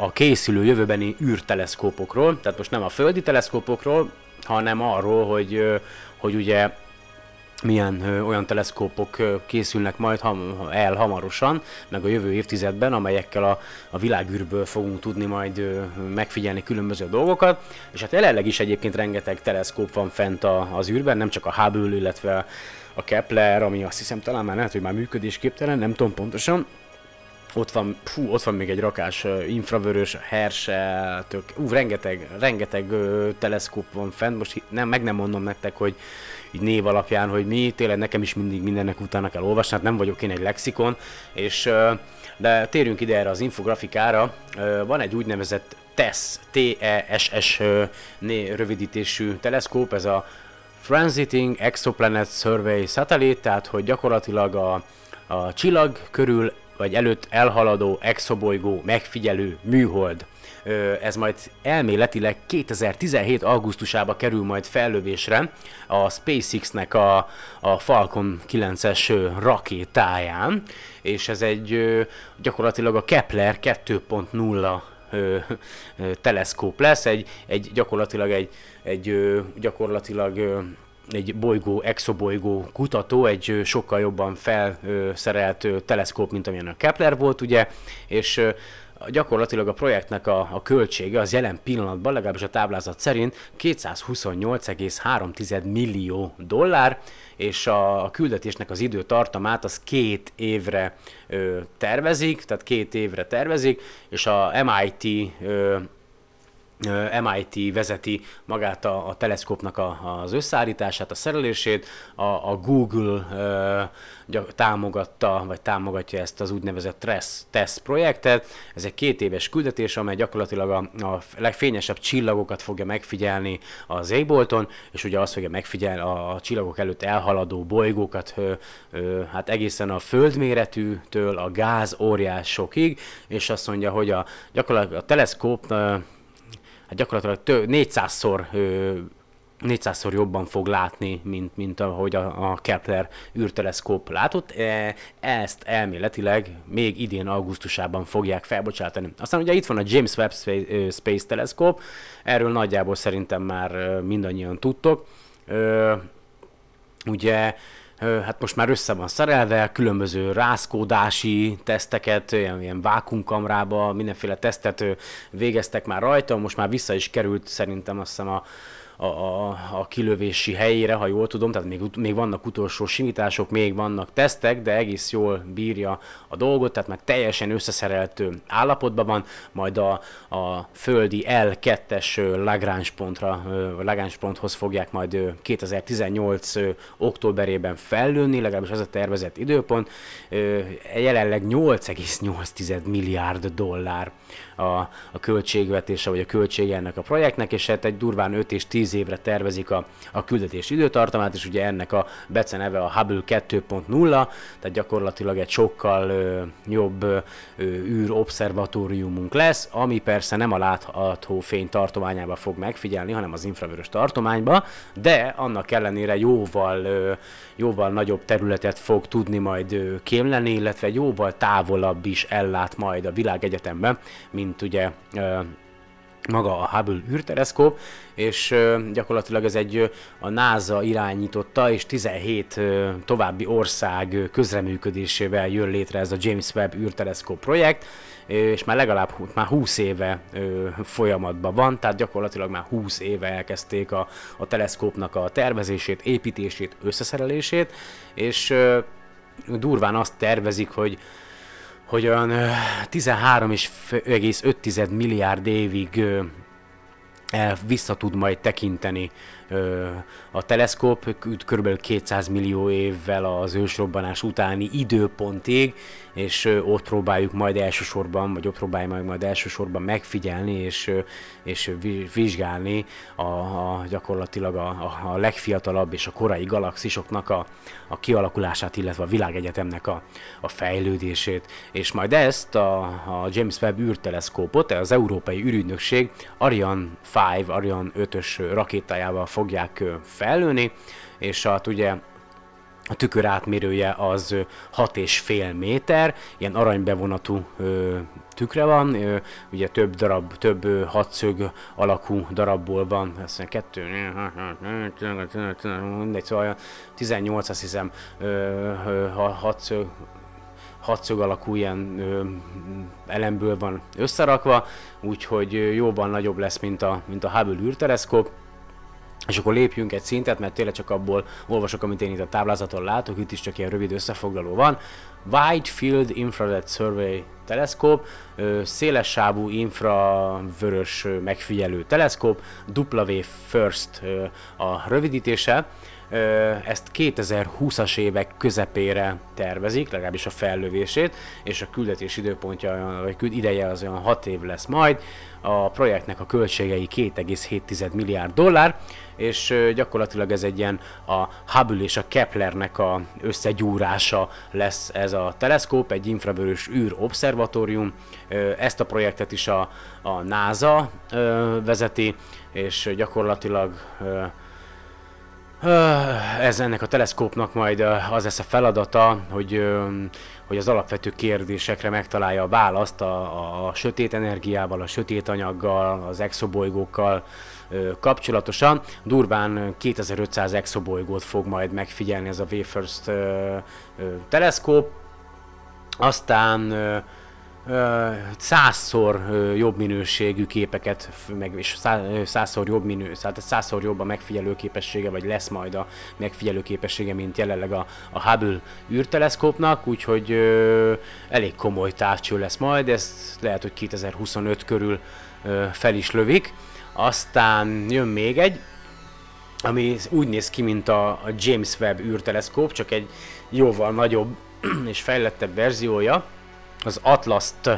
a készülő jövőbeni űrteleszkópokról, tehát most nem a földi teleszkópokról, hanem arról, hogy, hogy ugye milyen olyan teleszkópok készülnek majd el hamarosan, meg a jövő évtizedben, amelyekkel a, a világűrből fogunk tudni majd megfigyelni különböző dolgokat, és hát jelenleg is egyébként rengeteg teleszkóp van fent a, az űrben, nem csak a Hubble, illetve a Kepler, ami azt hiszem talán már lehet, hogy már működésképtelen, nem tudom pontosan, ott van, fú, ott van még egy rakás infravörös, Herschel, tök, ú, rengeteg, rengeteg uh, teleszkóp van fent, most nem, meg nem mondom nektek, hogy így név alapján, hogy mi, tényleg nekem is mindig mindennek utána kell olvasni, hát nem vagyok én egy lexikon, és uh, de térjünk ide erre az infografikára, uh, van egy úgynevezett TESS, T-E-S-S rövidítésű teleszkóp, ez a Transiting Exoplanet Survey Satellite, tehát hogy gyakorlatilag a, a csillag körül vagy előtt elhaladó exobolygó megfigyelő műhold. Ez majd elméletileg 2017. augusztusába kerül majd fellövésre a SpaceX-nek a, a Falcon 9-es rakétáján, és ez egy gyakorlatilag a Kepler 2.0 teleszkóp lesz, egy, egy gyakorlatilag egy, egy gyakorlatilag egy bolygó, exobolygó kutató, egy sokkal jobban felszerelt teleszkóp, mint amilyen a Kepler volt, ugye, és gyakorlatilag a projektnek a, a költsége az jelen pillanatban, legalábbis a táblázat szerint 228,3 millió dollár, és a, a küldetésnek az időtartamát az két évre ö, tervezik, tehát két évre tervezik, és a MIT ö, MIT vezeti magát a, a teleszkópnak a, az összeállítását, a szerelését, a, a Google uh, támogatta, vagy támogatja ezt az úgynevezett TRESS TEST projektet. Ez egy két éves küldetés, amely gyakorlatilag a, a legfényesebb csillagokat fogja megfigyelni az égbolton, és ugye azt fogja megfigyelni a, a csillagok előtt elhaladó bolygókat, ö, ö, hát egészen a földméretűtől a gáz óriásokig, és azt mondja, hogy a, gyakorlatilag a teleszkóp ö, hát gyakorlatilag tő, 400-szor 400-szor jobban fog látni, mint, mint ahogy a, a Kepler űrteleszkóp látott. E, ezt elméletileg még idén augusztusában fogják felbocsátani. Aztán ugye itt van a James Webb Space, Telescope, erről nagyjából szerintem már mindannyian tudtok. Ugye hát most már össze van szerelve, különböző rázkódási teszteket, ilyen, ilyen vákumkamrába, mindenféle tesztet végeztek már rajta, most már vissza is került szerintem azt hiszem a a, a, a kilövési helyére, ha jól tudom, tehát még, még vannak utolsó simítások, még vannak tesztek, de egész jól bírja a dolgot, tehát már teljesen összeszerelt állapotban van, majd a, a földi L2-es Lagrange pontra, Lagrange ponthoz fogják majd 2018 októberében fellőni, legalábbis ez a tervezett időpont, jelenleg 8,8 milliárd dollár a, a költségvetése, vagy a költsége ennek a projektnek, és hát egy durván 5 és 10 évre tervezik a, a küldetés időtartamát, és ugye ennek a beceneve a Hubble 2.0, tehát gyakorlatilag egy sokkal ö, jobb ö, űrobszervatóriumunk lesz, ami persze nem a látható fény tartományába fog megfigyelni, hanem az infravörös tartományba, de annak ellenére jóval, ö, jóval nagyobb területet fog tudni majd kémleni, illetve jóval távolabb is ellát majd a világegyetemben, mint ugye maga a Hubble űrteleszkóp, és gyakorlatilag ez egy a NASA irányította, és 17 további ország közreműködésével jön létre ez a James Webb űrteleszkóp projekt, és már legalább már 20 éve folyamatban van, tehát gyakorlatilag már 20 éve elkezdték a, a teleszkópnak a tervezését, építését, összeszerelését, és durván azt tervezik, hogy hogy olyan 13,5 milliárd évig el vissza tud majd tekinteni a teleszkóp kb. 200 millió évvel az ősrobbanás utáni időpontig, és ott próbáljuk majd elsősorban, vagy ott próbáljuk majd, elsősorban megfigyelni és, és vizsgálni a, a gyakorlatilag a, a legfiatalabb és a korai galaxisoknak a, a kialakulását, illetve a világegyetemnek a, a fejlődését. És majd ezt a, a James Webb űrteleszkópot, az Európai űrügynökség Ariane 5, Ariane 5-ös rakétájával fogják fellőni, és hát ugye a tükör átmérője az 6,5 méter, ilyen aranybevonatú ö, tükre van, ö, ugye több darab, több hatszög alakú darabból van, mondja, kettő, mindegy, szóval 18, azt hiszem, ö, ö, hatszög, hatszög alakú ilyen ö, elemből van összerakva, úgyhogy jóval nagyobb lesz, mint a, mint a Hubble űrteleszkóp és akkor lépjünk egy szintet, mert tényleg csak abból olvasok, amit én itt a táblázaton látok, itt is csak ilyen rövid összefoglaló van. Wide Field Infrared Survey teleszkóp, széles sávú infravörös megfigyelő teleszkóp, W First a rövidítése, ezt 2020-as évek közepére tervezik, legalábbis a fellövését, és a küldetés időpontja, vagy ideje az olyan 6 év lesz majd. A projektnek a költségei 2,7 milliárd dollár, és gyakorlatilag ez egy ilyen a Hubble és a Keplernek a összegyúrása lesz ez a teleszkóp, egy infravörös űr obszervatórium. Ezt a projektet is a, a NASA vezeti, és gyakorlatilag ez ennek a teleszkópnak majd az lesz a feladata, hogy, hogy az alapvető kérdésekre megtalálja a választ a, a, sötét energiával, a sötét anyaggal, az exobolygókkal kapcsolatosan. Durván 2500 exobolygót fog majd megfigyelni ez a Wafers teleszkóp. Aztán százszor jobb minőségű képeket, meg és százszor jobb minő, tehát százszor jobb a megfigyelő képessége, vagy lesz majd a megfigyelő képessége, mint jelenleg a, a Hubble űrteleszkópnak, úgyhogy ö, elég komoly távcső lesz majd, ezt lehet, hogy 2025 körül ö, fel is lövik. Aztán jön még egy, ami úgy néz ki, mint a, a James Webb űrteleszkóp, csak egy jóval nagyobb és fejlettebb verziója az Atlas-t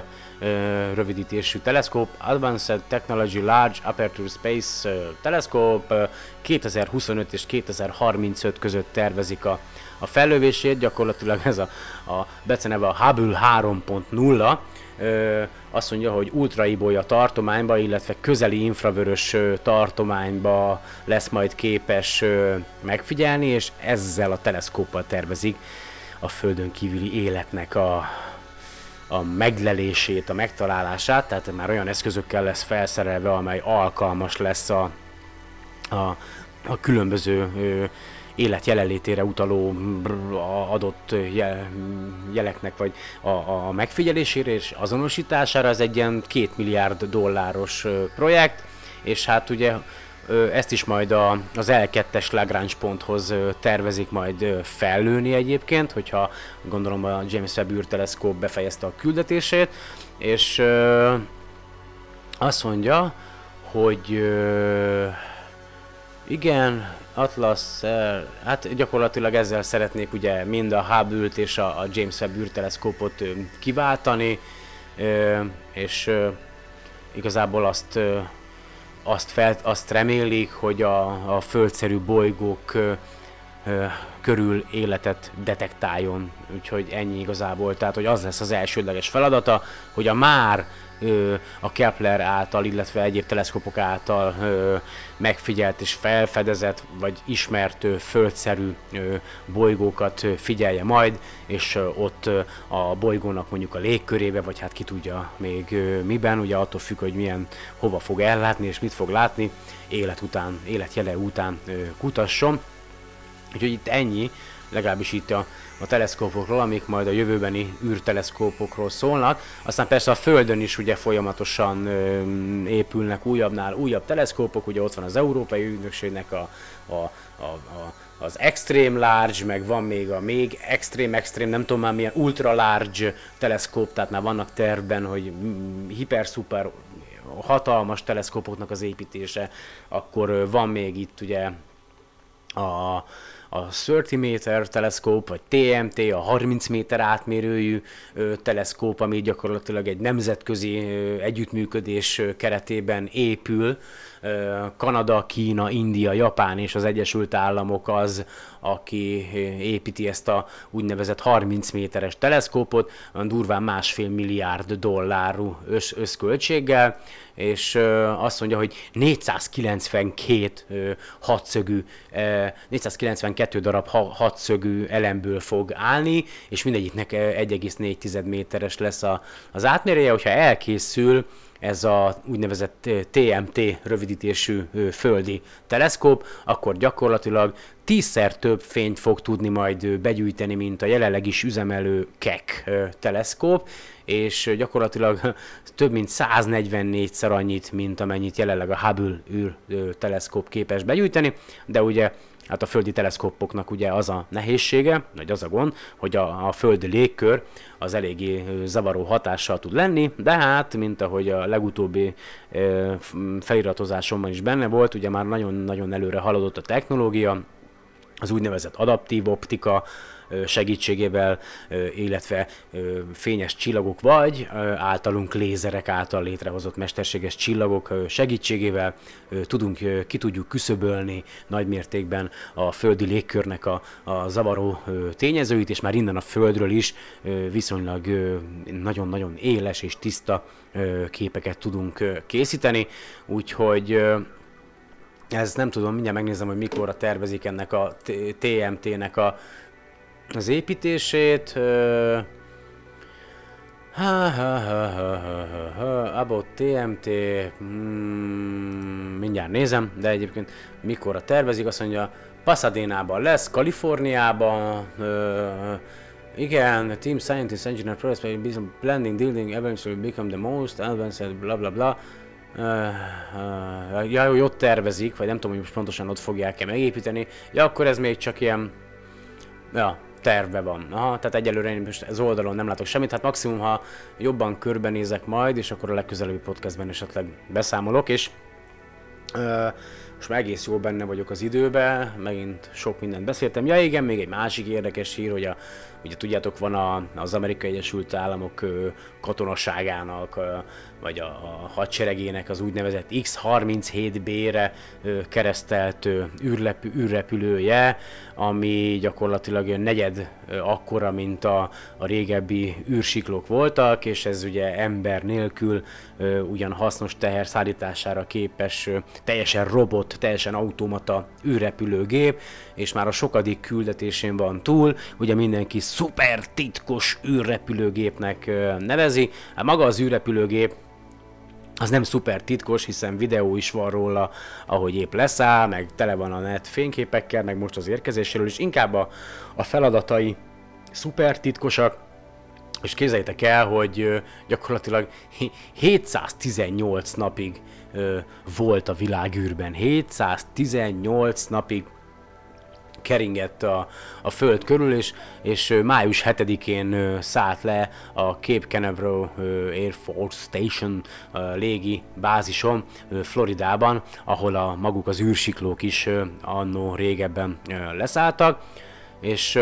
rövidítésű teleszkóp, Advanced Technology Large Aperture Space teleszkóp 2025 és 2035 között tervezik a, a fellövését, gyakorlatilag ez a, a beceneve a Hubble 3.0, ö, azt mondja, hogy ultraibolya tartományba, illetve közeli infravörös tartományba lesz majd képes megfigyelni, és ezzel a teleszkóppal tervezik a Földön kívüli életnek a, a meglelését, a megtalálását, tehát már olyan eszközökkel lesz felszerelve, amely alkalmas lesz a, a, a különböző ö, élet jelenlétére utaló adott jeleknek, vagy a, a megfigyelésére és azonosítására. Ez egy ilyen két milliárd dolláros projekt, és hát ugye ezt is majd a, az L2-es Lagrange ponthoz tervezik majd fellőni egyébként, hogyha gondolom a James Webb űrteleszkóp befejezte a küldetését, és azt mondja, hogy igen, Atlas, hát gyakorlatilag ezzel szeretnék ugye mind a Hubble-t és a, James Webb űrteleszkópot kiváltani, és igazából azt azt, fel, azt remélik, hogy a, a földszerű bolygók körül életet detektáljon. Úgyhogy ennyi igazából. Tehát, hogy az lesz az elsődleges feladata, hogy a már a Kepler által, illetve egyéb teleszkopok által megfigyelt és felfedezett, vagy ismert földszerű bolygókat figyelje majd, és ott a bolygónak mondjuk a légkörébe, vagy hát ki tudja még miben, ugye attól függ, hogy milyen, hova fog ellátni, és mit fog látni, élet után, életjele után kutasson. Úgyhogy itt ennyi, legalábbis itt a a teleszkópokról, amik majd a jövőbeni űrteleszkópokról szólnak. Aztán persze a Földön is ugye folyamatosan ö, épülnek újabbnál újabb teleszkópok, ugye ott van az Európai Ügynökségnek a, a, a, a az extreme large, meg van még a még extreme extreme, nem tudom már milyen ultra large teleszkóp, tehát már vannak tervben, hogy hiper super hatalmas teleszkópoknak az építése, akkor van még itt ugye a, a 30 méter teleszkóp, vagy TMT, a 30 méter átmérőjű ö, teleszkóp, ami gyakorlatilag egy nemzetközi együttműködés keretében épül. Kanada, Kína, India, Japán és az Egyesült Államok az, aki építi ezt a úgynevezett 30 méteres teleszkópot, durván másfél milliárd dollárú össz, összköltséggel, és azt mondja, hogy 492 hatszögű, 492 darab hatszögű elemből fog állni, és mindegyiknek 1,4 méteres lesz a, az átmérője, hogyha elkészül, ez a úgynevezett TMT rövidítésű földi teleszkóp, akkor gyakorlatilag tízszer több fényt fog tudni majd begyűjteni, mint a jelenleg is üzemelő Keck teleszkóp, és gyakorlatilag több mint 144-szer annyit, mint amennyit jelenleg a Hubble űr teleszkóp képes begyűjteni, de ugye hát a földi teleszkópoknak ugye az a nehézsége, vagy az a gond, hogy a, a földi légkör az eléggé zavaró hatással tud lenni, de hát, mint ahogy a legutóbbi feliratozásomban is benne volt, ugye már nagyon-nagyon előre haladott a technológia, az úgynevezett adaptív optika segítségével, illetve fényes csillagok, vagy általunk lézerek által létrehozott mesterséges csillagok segítségével tudunk, ki tudjuk küszöbölni nagymértékben a földi légkörnek a, a zavaró tényezőit, és már innen a földről is viszonylag nagyon-nagyon éles és tiszta képeket tudunk készíteni, úgyhogy ez nem tudom, mindjárt megnézem, hogy mikorra tervezik ennek a TMT-nek a, az építését. Ha, ha, ha, ha, ha, ha, about TMT, hmm, mindjárt nézem, de egyébként mikorra tervezik, azt mondja, Pasadena-ban lesz, Kaliforniában, uh, igen, Team Scientist Engineer Process Blending Building eventually become the most advanced, bla bla bla. Uh, uh, ja, hogy ott tervezik, vagy nem tudom, hogy most pontosan ott fogják-e megépíteni. Ja, akkor ez még csak ilyen... Ja, terve van. Aha, tehát egyelőre én most az oldalon nem látok semmit, hát maximum, ha jobban körbenézek majd, és akkor a legközelebbi podcastben esetleg beszámolok, és uh, most már egész jól benne vagyok az időbe, megint sok mindent beszéltem. Ja igen, még egy másik érdekes hír, hogy a, ugye tudjátok, van a, az Amerikai Egyesült Államok katonaságának vagy a, a hadseregének az úgynevezett X-37B-re keresztelt űrlepü, űrrepülője, ami gyakorlatilag negyed akkora, mint a, a régebbi űrsiklók voltak, és ez ugye ember nélkül ugyan hasznos teher szállítására képes, teljesen robot, teljesen automata űrrepülőgép, és már a sokadik küldetésén van túl, ugye mindenki szuper titkos űrrepülőgépnek nevezi, hát maga az űrrepülőgép az nem szuper titkos, hiszen videó is van róla, ahogy épp leszáll, meg tele van a net fényképekkel, meg most az érkezéséről is, inkább a, a feladatai szuper titkosak, és képzeljétek el, hogy gyakorlatilag 718 napig volt a világűrben. 718 napig keringett a, a föld körül, és, és május 7-én szállt le a Cape Canaveral Air Force Station légi bázison Floridában, ahol a maguk az űrsiklók is annó régebben leszálltak, és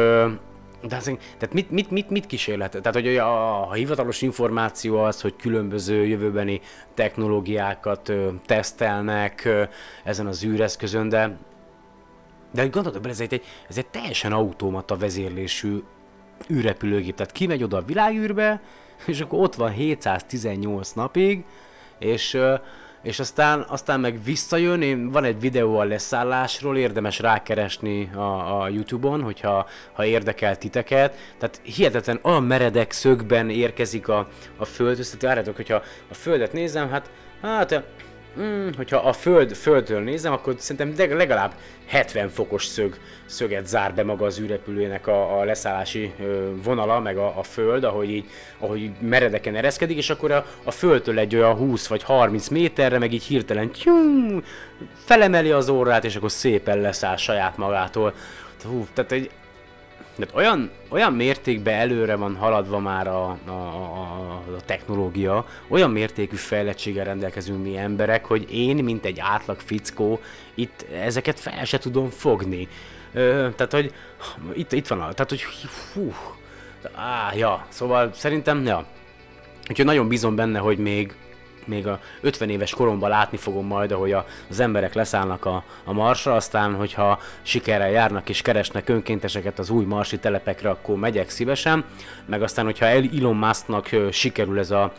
de az, tehát mit, mit, mit, mit kísérlet? Tehát, hogy a, a hivatalos információ az, hogy különböző jövőbeni technológiákat ö, tesztelnek ö, ezen az űreszközön, de de gondoltok bele, ez egy, ez egy teljesen automata vezérlésű űrrepülőgép. Tehát kimegy oda a világűrbe, és akkor ott van 718 napig, és, és aztán, aztán meg visszajön, én, van egy videó a leszállásról, érdemes rákeresni a, a Youtube-on, hogyha ha érdekel titeket. Tehát hihetetlen olyan meredek szögben érkezik a, a földhöz, tehát várjátok, hogyha a földet nézem, hát, hát Mm, hogyha a föld, földről nézem, akkor szerintem legalább 70 fokos szög, szöget zár be maga az űrrepülőnek a, a leszállási ö, vonala, meg a, a föld, ahogy így, ahogy így meredeken ereszkedik, és akkor a, a földtől egy olyan 20 vagy 30 méterre, meg így hirtelen tyum, felemeli az órát, és akkor szépen leszáll saját magától. Hú, tehát egy tehát olyan, olyan mértékben előre van haladva már a, a, a, a technológia, olyan mértékű fejlettséggel rendelkezünk mi emberek, hogy én, mint egy átlag fickó, itt ezeket fel se tudom fogni. Ö, tehát, hogy itt, itt van, a, tehát, hogy hú, á, ja, szóval szerintem, ja. Úgyhogy nagyon bízom benne, hogy még még a 50 éves koromban látni fogom majd, ahogy a, az emberek leszállnak a, a marsra, aztán, hogyha sikerrel járnak és keresnek önkénteseket az új marsi telepekre, akkor megyek szívesen, meg aztán, hogyha Elon Musknak sikerül ez a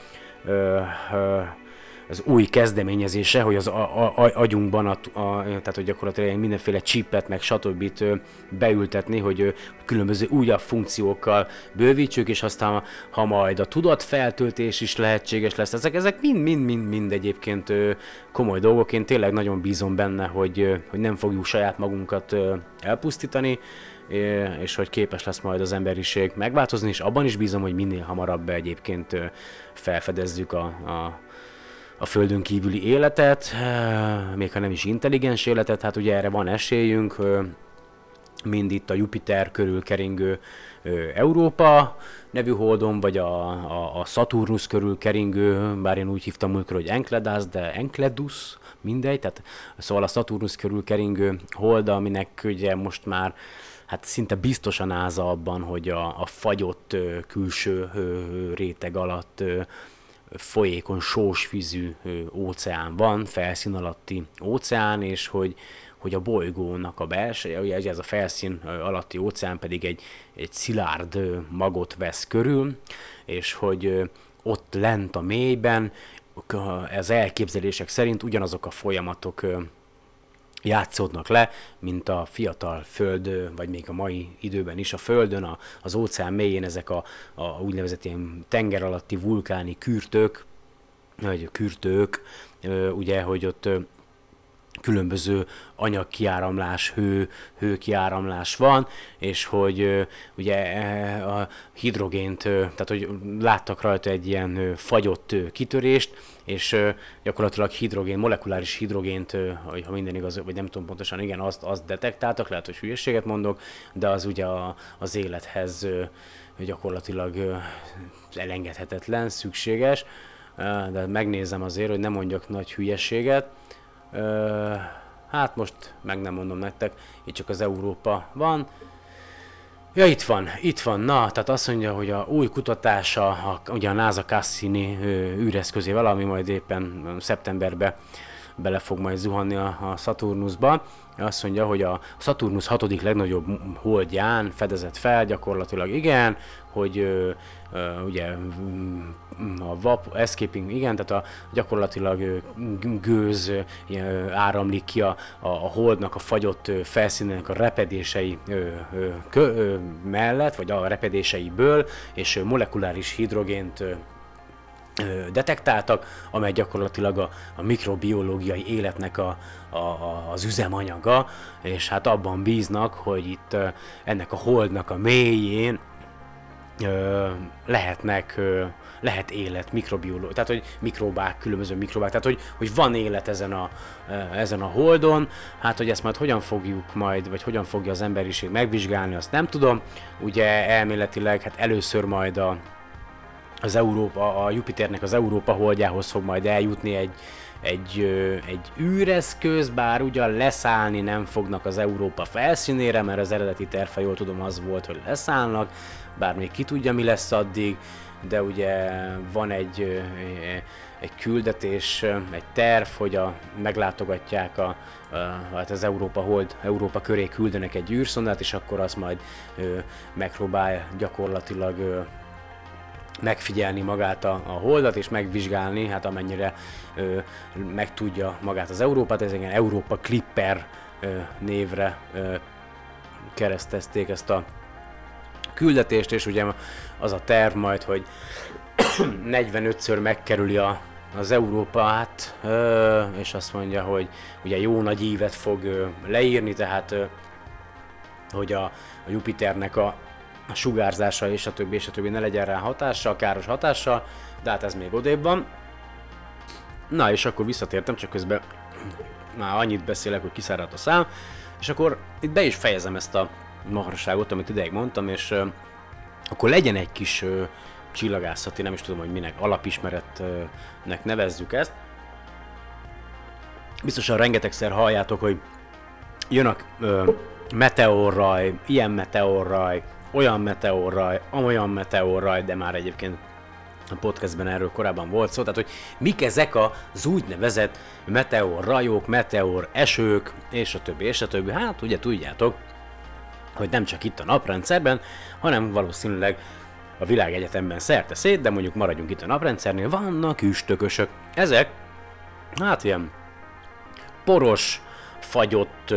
az új kezdeményezése, hogy az a, a, a, agyunkban, a, a, tehát hogy gyakorlatilag mindenféle csipet, meg stb. beültetni, hogy különböző újabb funkciókkal bővítsük, és aztán ha majd a tudatfeltöltés is lehetséges lesz, ezek, ezek mind, mind, mind, mind egyébként komoly dolgok, én tényleg nagyon bízom benne, hogy, hogy nem fogjuk saját magunkat elpusztítani, és hogy képes lesz majd az emberiség megváltozni, és abban is bízom, hogy minél hamarabb egyébként felfedezzük a, a a földön kívüli életet, még ha nem is intelligens életet, hát ugye erre van esélyünk, mind itt a Jupiter körül keringő Európa nevű holdon, vagy a, a, a Saturnus körül keringő, bár én úgy hívtam múltkor, hogy Enceladus, de Enceladus, mindegy, tehát szóval a Saturnus körül keringő hold, aminek ugye most már hát szinte biztosan áza abban, hogy a, a fagyott külső réteg alatt folyékony sósvízű óceán van, felszín alatti óceán, és hogy, hogy a bolygónak a belseje, ugye ez a felszín alatti óceán pedig egy, egy szilárd magot vesz körül, és hogy ott lent a mélyben, az elképzelések szerint ugyanazok a folyamatok játszódnak le, mint a fiatal Föld, vagy még a mai időben is a Földön, a, az óceán mélyén ezek a, a úgynevezett ilyen tenger alatti vulkáni kürtők, vagy kürtők, ugye, hogy ott különböző anyagkiáramlás, hő, hőkiáramlás van, és hogy ugye e, a hidrogént, tehát hogy láttak rajta egy ilyen fagyott kitörést, és gyakorlatilag hidrogén, molekuláris hidrogént, ha minden igaz, vagy nem tudom pontosan, igen, azt, azt detektáltak, lehet, hogy hülyeséget mondok, de az ugye a, az élethez gyakorlatilag elengedhetetlen, szükséges, de megnézem azért, hogy nem mondjak nagy hülyeséget, hát most meg nem mondom nektek, itt csak az Európa van. Ja, itt van, itt van. Na, tehát azt mondja, hogy a új kutatása, a, ugye a NASA Cassini űreszközével, ami majd éppen szeptemberben bele fog majd zuhanni a, a Saturnusba, azt mondja, hogy a Saturnus hatodik legnagyobb holdján fedezett fel, gyakorlatilag igen, hogy ö, ö, ugye a VAP, escaping, igen, tehát a, gyakorlatilag gőz ö, áramlik ki a, a, holdnak a fagyott felszínének a repedései ö, ö, kö, ö, mellett, vagy a repedéseiből, és molekuláris hidrogént detektáltak, amely gyakorlatilag a, a mikrobiológiai életnek a, a, a, az üzemanyaga, és hát abban bíznak, hogy itt ennek a holdnak a mélyén ö, lehetnek, ö, lehet élet, mikrobiológia, tehát hogy mikrobák, különböző mikrobák, tehát hogy, hogy van élet ezen a, ezen a holdon, hát hogy ezt majd hogyan fogjuk majd, vagy hogyan fogja az emberiség megvizsgálni, azt nem tudom, ugye elméletileg hát először majd a, az Európa, a Jupiternek az Európa holdjához fog majd eljutni egy, egy, egy űreszköz, bár ugyan leszállni nem fognak az Európa felszínére, mert az eredeti terv, jól tudom, az volt, hogy leszállnak, bár még ki tudja, mi lesz addig, de ugye van egy, egy küldetés, egy terv, hogy a, meglátogatják a, a, hát az Európa hold, Európa köré küldenek egy űrszondát, és akkor az majd ö, megpróbál gyakorlatilag ö, megfigyelni magát a, a holdat, és megvizsgálni, hát amennyire ö, megtudja magát az Európát, ez egy Európa Clipper ö, névre ö, keresztezték ezt a küldetést, és ugye az a terv majd, hogy 45-ször megkerüli a, az Európát, és azt mondja, hogy ugye jó nagy évet fog leírni, tehát hogy a, a Jupiternek a a sugárzása és a többi és a többi ne legyen rá hatással, káros hatással, de hát ez még odébb van. Na és akkor visszatértem, csak közben már annyit beszélek, hogy kiszáradt a szám, és akkor itt be is fejezem ezt a maharságot, amit ideig mondtam, és akkor legyen egy kis csillagászati, nem is tudom, hogy minek, alapismeretnek nevezzük ezt. Biztosan rengetegszer halljátok, hogy jön a meteorraj, ilyen meteorraj, olyan meteorraj, olyan meteorraj, de már egyébként a podcastben erről korábban volt szó, tehát hogy mik ezek az úgynevezett meteorrajok, meteor esők, és a többi, és a többi. Hát ugye tudjátok, hogy nem csak itt a naprendszerben, hanem valószínűleg a világegyetemben szerte szét, de mondjuk maradjunk itt a naprendszernél, vannak üstökösök. Ezek, hát ilyen poros, fagyott,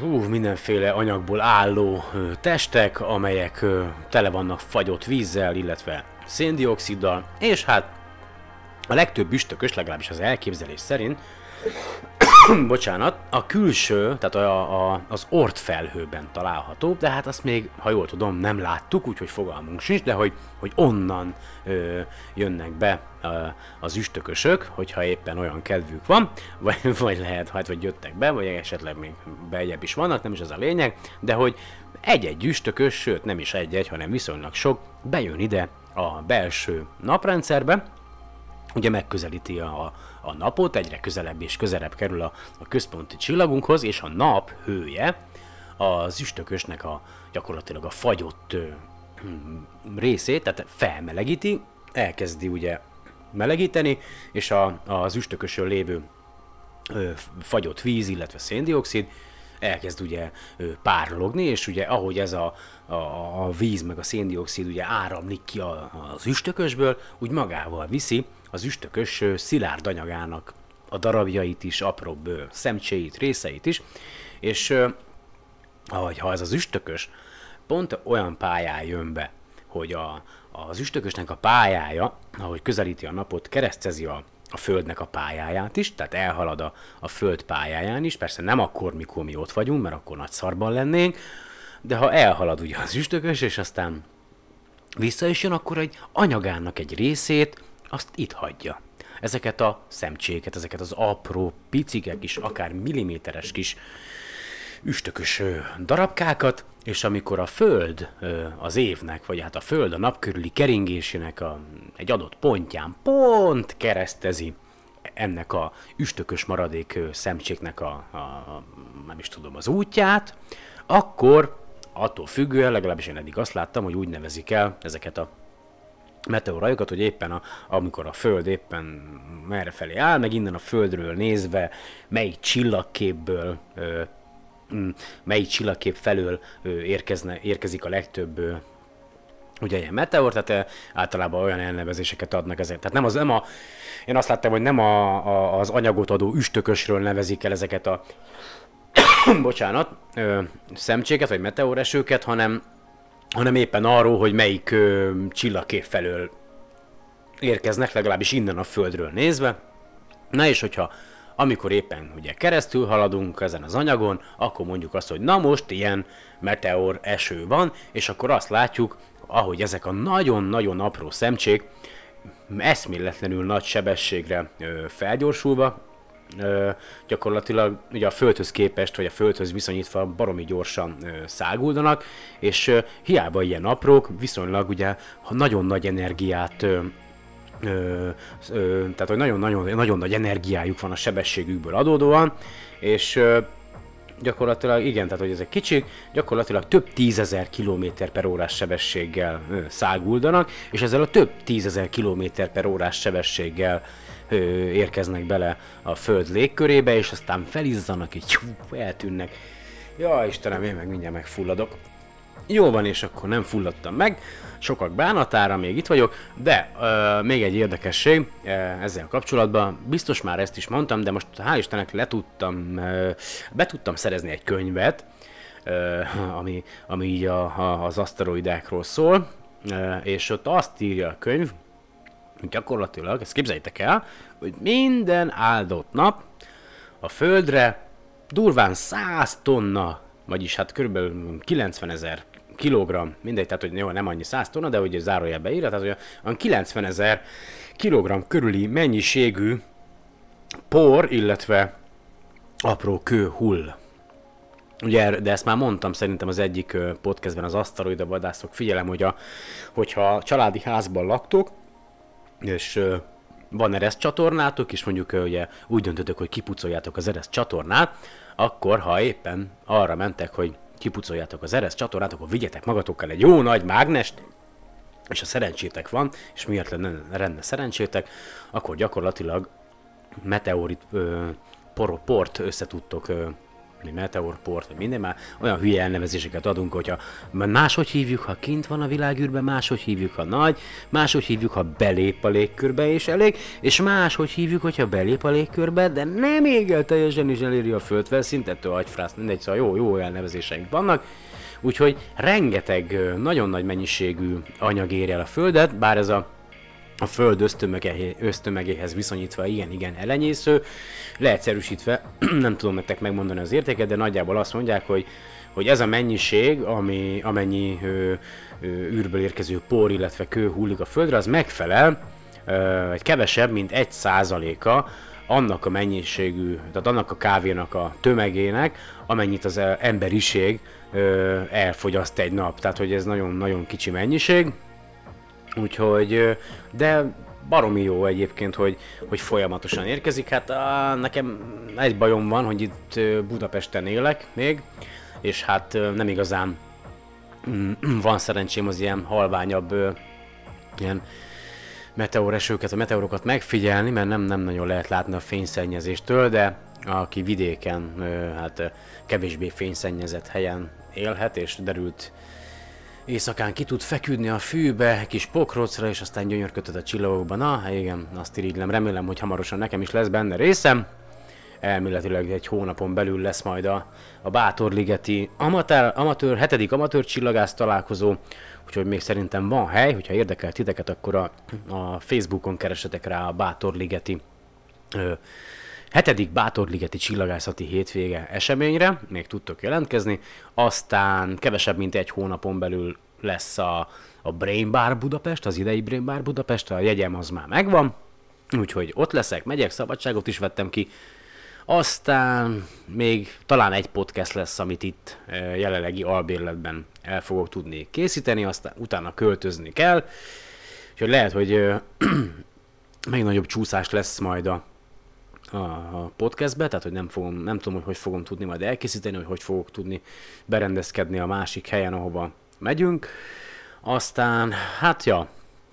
hú, mindenféle anyagból álló testek, amelyek tele vannak fagyott vízzel, illetve széndioksziddal, és hát a legtöbb üstökös, legalábbis az elképzelés szerint, bocsánat, a külső, tehát a, a, az ort felhőben található, de hát azt még, ha jól tudom, nem láttuk, úgyhogy fogalmunk sincs, de hogy, hogy onnan ö, jönnek be ö, az üstökösök, hogyha éppen olyan kedvük van, vagy, vagy lehet, hát vagy jöttek be, vagy esetleg még bejebb is vannak, nem is ez a lényeg, de hogy egy-egy üstökös, sőt nem is egy-egy, hanem viszonylag sok, bejön ide a belső naprendszerbe, ugye megközelíti a, a napot, egyre közelebb és közelebb kerül a, a központi csillagunkhoz, és a nap hője az üstökösnek a gyakorlatilag a fagyott ö, részét, tehát felmelegíti, elkezdi ugye melegíteni, és a, az üstökösön lévő ö, fagyott víz, illetve széndiokszid elkezd ugye párologni, és ugye ahogy ez a, a, a víz meg a széndiokszid ugye áramlik ki a, az üstökösből, úgy magával viszi az üstökös szilárd anyagának a darabjait is, apróbb szemcséit, részeit is, és ahogy ha ez az üstökös pont olyan pályán jön be, hogy a, az üstökösnek a pályája, ahogy közelíti a napot, keresztezi a, a Földnek a pályáját is, tehát elhalad a, a Föld pályáján is, persze nem akkor, mikor mi ott vagyunk, mert akkor nagy szarban lennénk, de ha elhalad ugye az üstökös, és aztán vissza is jön, akkor egy anyagának egy részét azt itt hagyja. Ezeket a szemcséket, ezeket az apró, picike kis, akár milliméteres kis üstökös darabkákat, és amikor a Föld az évnek, vagy hát a Föld a nap körüli keringésének a, egy adott pontján pont keresztezi ennek a üstökös maradék szemcséknek a, a, a, nem is tudom, az útját, akkor attól függően, legalábbis én eddig azt láttam, hogy úgy nevezik el ezeket a meteorajokat, hogy éppen a, amikor a Föld éppen merre felé áll, meg innen a Földről nézve, melyik csillagképből ö, mm, melyik csillagkép felől ö, érkezne, érkezik a legtöbb ö, ugye ilyen meteor, tehát általában olyan elnevezéseket adnak ezek. Tehát nem az, nem a, én azt láttam, hogy nem a, a, az anyagot adó üstökösről nevezik el ezeket a bocsánat, ö, szemcséket vagy meteoresőket, hanem, hanem éppen arról, hogy melyik ö, csillagkép felől érkeznek, legalábbis innen a Földről nézve. Na és hogyha amikor éppen ugye keresztül haladunk ezen az anyagon, akkor mondjuk azt, hogy na most ilyen meteor eső van, és akkor azt látjuk, ahogy ezek a nagyon-nagyon apró szemcsék eszméletlenül nagy sebességre ö, felgyorsulva, ö, gyakorlatilag ugye a Földhöz képest, vagy a Földhöz viszonyítva baromi gyorsan ö, száguldanak, és ö, hiába ilyen aprók, viszonylag ugye ha nagyon nagy energiát ö, Ö, ö, tehát, hogy nagyon-nagyon nagyon nagy energiájuk van a sebességükből adódóan, és ö, gyakorlatilag igen, tehát hogy ezek kicsik, gyakorlatilag több tízezer kilométer per órás sebességgel ö, száguldanak, és ezzel a több tízezer kilométer per órás sebességgel ö, érkeznek bele a Föld légkörébe, és aztán felizzanak, így hú, eltűnnek. Ja, Istenem, én meg mindjárt megfulladok. Jó van, és akkor nem fulladtam meg, sokak bánatára még itt vagyok, de ö, még egy érdekesség ö, ezzel kapcsolatban, biztos már ezt is mondtam, de most hál' Istennek le tudtam, ö, be tudtam szerezni egy könyvet, ö, ami, ami így a, a, az aszteroidákról szól, ö, és ott azt írja a könyv, gyakorlatilag, ezt képzeljétek el, hogy minden áldott nap a Földre durván 100 tonna, vagyis hát körülbelül 90 ezer kilogramm, mindegy, tehát hogy jó, nem annyi 100 tonna, de ugye zárójelbe írja, tehát olyan 90 ezer kilogramm körüli mennyiségű por, illetve apró kő hull. Ugye, de ezt már mondtam szerintem az egyik podcastben az aszteroida vadászok. Figyelem, hogy a, hogyha családi házban laktok, és van ereszt csatornátok, és mondjuk ugye úgy döntötök, hogy kipucoljátok az ereszt csatornát, akkor ha éppen arra mentek, hogy kipucoljátok az ereszt csatornát, akkor vigyetek magatokkal egy jó nagy mágnest, és ha szerencsétek van, és miért lenne, lenne szerencsétek, akkor gyakorlatilag meteorit ö, por, port összetudtok ö, meteorport, vagy minden már olyan hülye elnevezéseket adunk, hogyha máshogy hívjuk, ha kint van a világűrben, máshogy hívjuk, ha nagy, máshogy hívjuk, ha belép a légkörbe és elég, és máshogy hívjuk, hogyha belép a légkörbe, de nem ég el teljesen is eléri a földfelszínt, ettől agyfrász, mindegy, szóval jó, jó elnevezéseink vannak. Úgyhogy rengeteg, nagyon nagy mennyiségű anyag éri el a Földet, bár ez a a Föld ösztömegéhez viszonyítva igen-igen elenyésző. Leegyszerűsítve, nem tudom nektek megmondani az értéket, de nagyjából azt mondják, hogy, hogy ez a mennyiség, ami, amennyi ö, ö, űrből érkező por, illetve kő hullik a Földre, az megfelel ö, egy kevesebb, mint egy százaléka annak a mennyiségű, tehát annak a kávénak a tömegének, amennyit az emberiség ö, elfogyaszt egy nap. Tehát, hogy ez nagyon-nagyon kicsi mennyiség. Úgyhogy, de baromi jó egyébként, hogy, hogy folyamatosan érkezik. Hát á, nekem egy bajom van, hogy itt Budapesten élek még, és hát nem igazán mm, van szerencsém az ilyen halványabb ilyen meteoresőket, a meteorokat megfigyelni, mert nem, nem nagyon lehet látni a fényszennyezéstől, de aki vidéken, hát kevésbé fényszennyezett helyen élhet, és derült éjszakán ki tud feküdni a fűbe, kis pokrocra, és aztán gyönyörködhet a csillagokba. Na, igen, azt irigylem, remélem, hogy hamarosan nekem is lesz benne részem. Elméletileg egy hónapon belül lesz majd a, a Bátorligeti amatőr, amatőr, hetedik amatőr csillagász találkozó, úgyhogy még szerintem van hely, hogyha érdekel titeket, akkor a, a Facebookon keresetek rá a Bátorligeti ö, hetedik Bátorligeti csillagászati hétvége eseményre, még tudtok jelentkezni, aztán kevesebb, mint egy hónapon belül lesz a, a Brain Bar Budapest, az idei Brain Bar Budapest, a jegyem az már megvan, úgyhogy ott leszek, megyek, szabadságot is vettem ki, aztán még talán egy podcast lesz, amit itt jelenlegi albérletben el fogok tudni készíteni, aztán utána költözni kell. Úgyhogy lehet, hogy még nagyobb csúszás lesz majd a, a podcastbe, tehát hogy nem, fogom, nem tudom, hogy hogy fogom tudni majd elkészíteni, hogy hogy fogok tudni berendezkedni a másik helyen, ahova megyünk. Aztán, hát ja,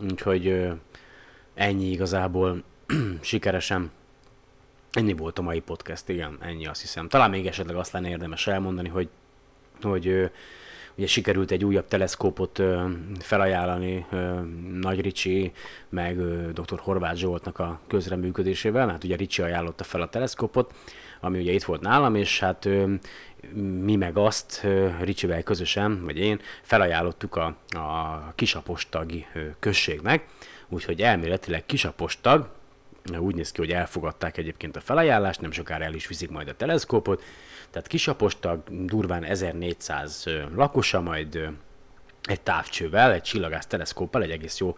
úgyhogy ennyi igazából sikeresen Ennyi volt a mai podcast, igen, ennyi azt hiszem. Talán még esetleg azt lenne érdemes elmondani, hogy, hogy ugye sikerült egy újabb teleszkópot felajánlani Nagy Ricsi, meg dr. Horváth Zsoltnak a közreműködésével, hát ugye Ricsi ajánlotta fel a teleszkópot, ami ugye itt volt nálam, és hát mi meg azt Ricsivel közösen, vagy én felajánlottuk a, a kisapostagi községnek, úgyhogy elméletileg kisapostag, úgy néz ki, hogy elfogadták egyébként a felajánlást, nem sokára el is viszik majd a teleszkópot, tehát kisapostak, durván 1400 lakosa, majd egy távcsővel, egy csillagász teleszkóppal, egy egész jó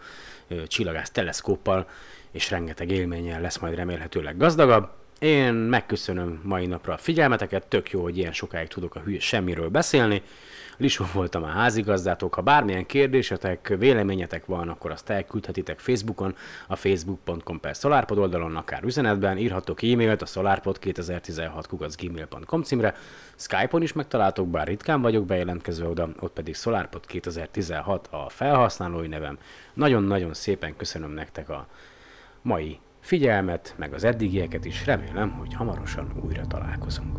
csillagász teleszkóppal, és rengeteg élménnyel lesz majd remélhetőleg gazdagabb. Én megköszönöm mai napra a figyelmeteket, tök jó, hogy ilyen sokáig tudok a hülye semmiről beszélni. Lisó voltam a házigazdátok, ha bármilyen kérdésetek, véleményetek van, akkor azt elküldhetitek Facebookon, a facebook.com per SolarPod oldalon, akár üzenetben, írhatok e-mailt a solarpod2016 címre, Skype-on is megtaláltok, bár ritkán vagyok bejelentkezve oda, ott pedig SolarPod2016 a felhasználói nevem. Nagyon-nagyon szépen köszönöm nektek a mai figyelmet, meg az eddigieket is, remélem, hogy hamarosan újra találkozunk.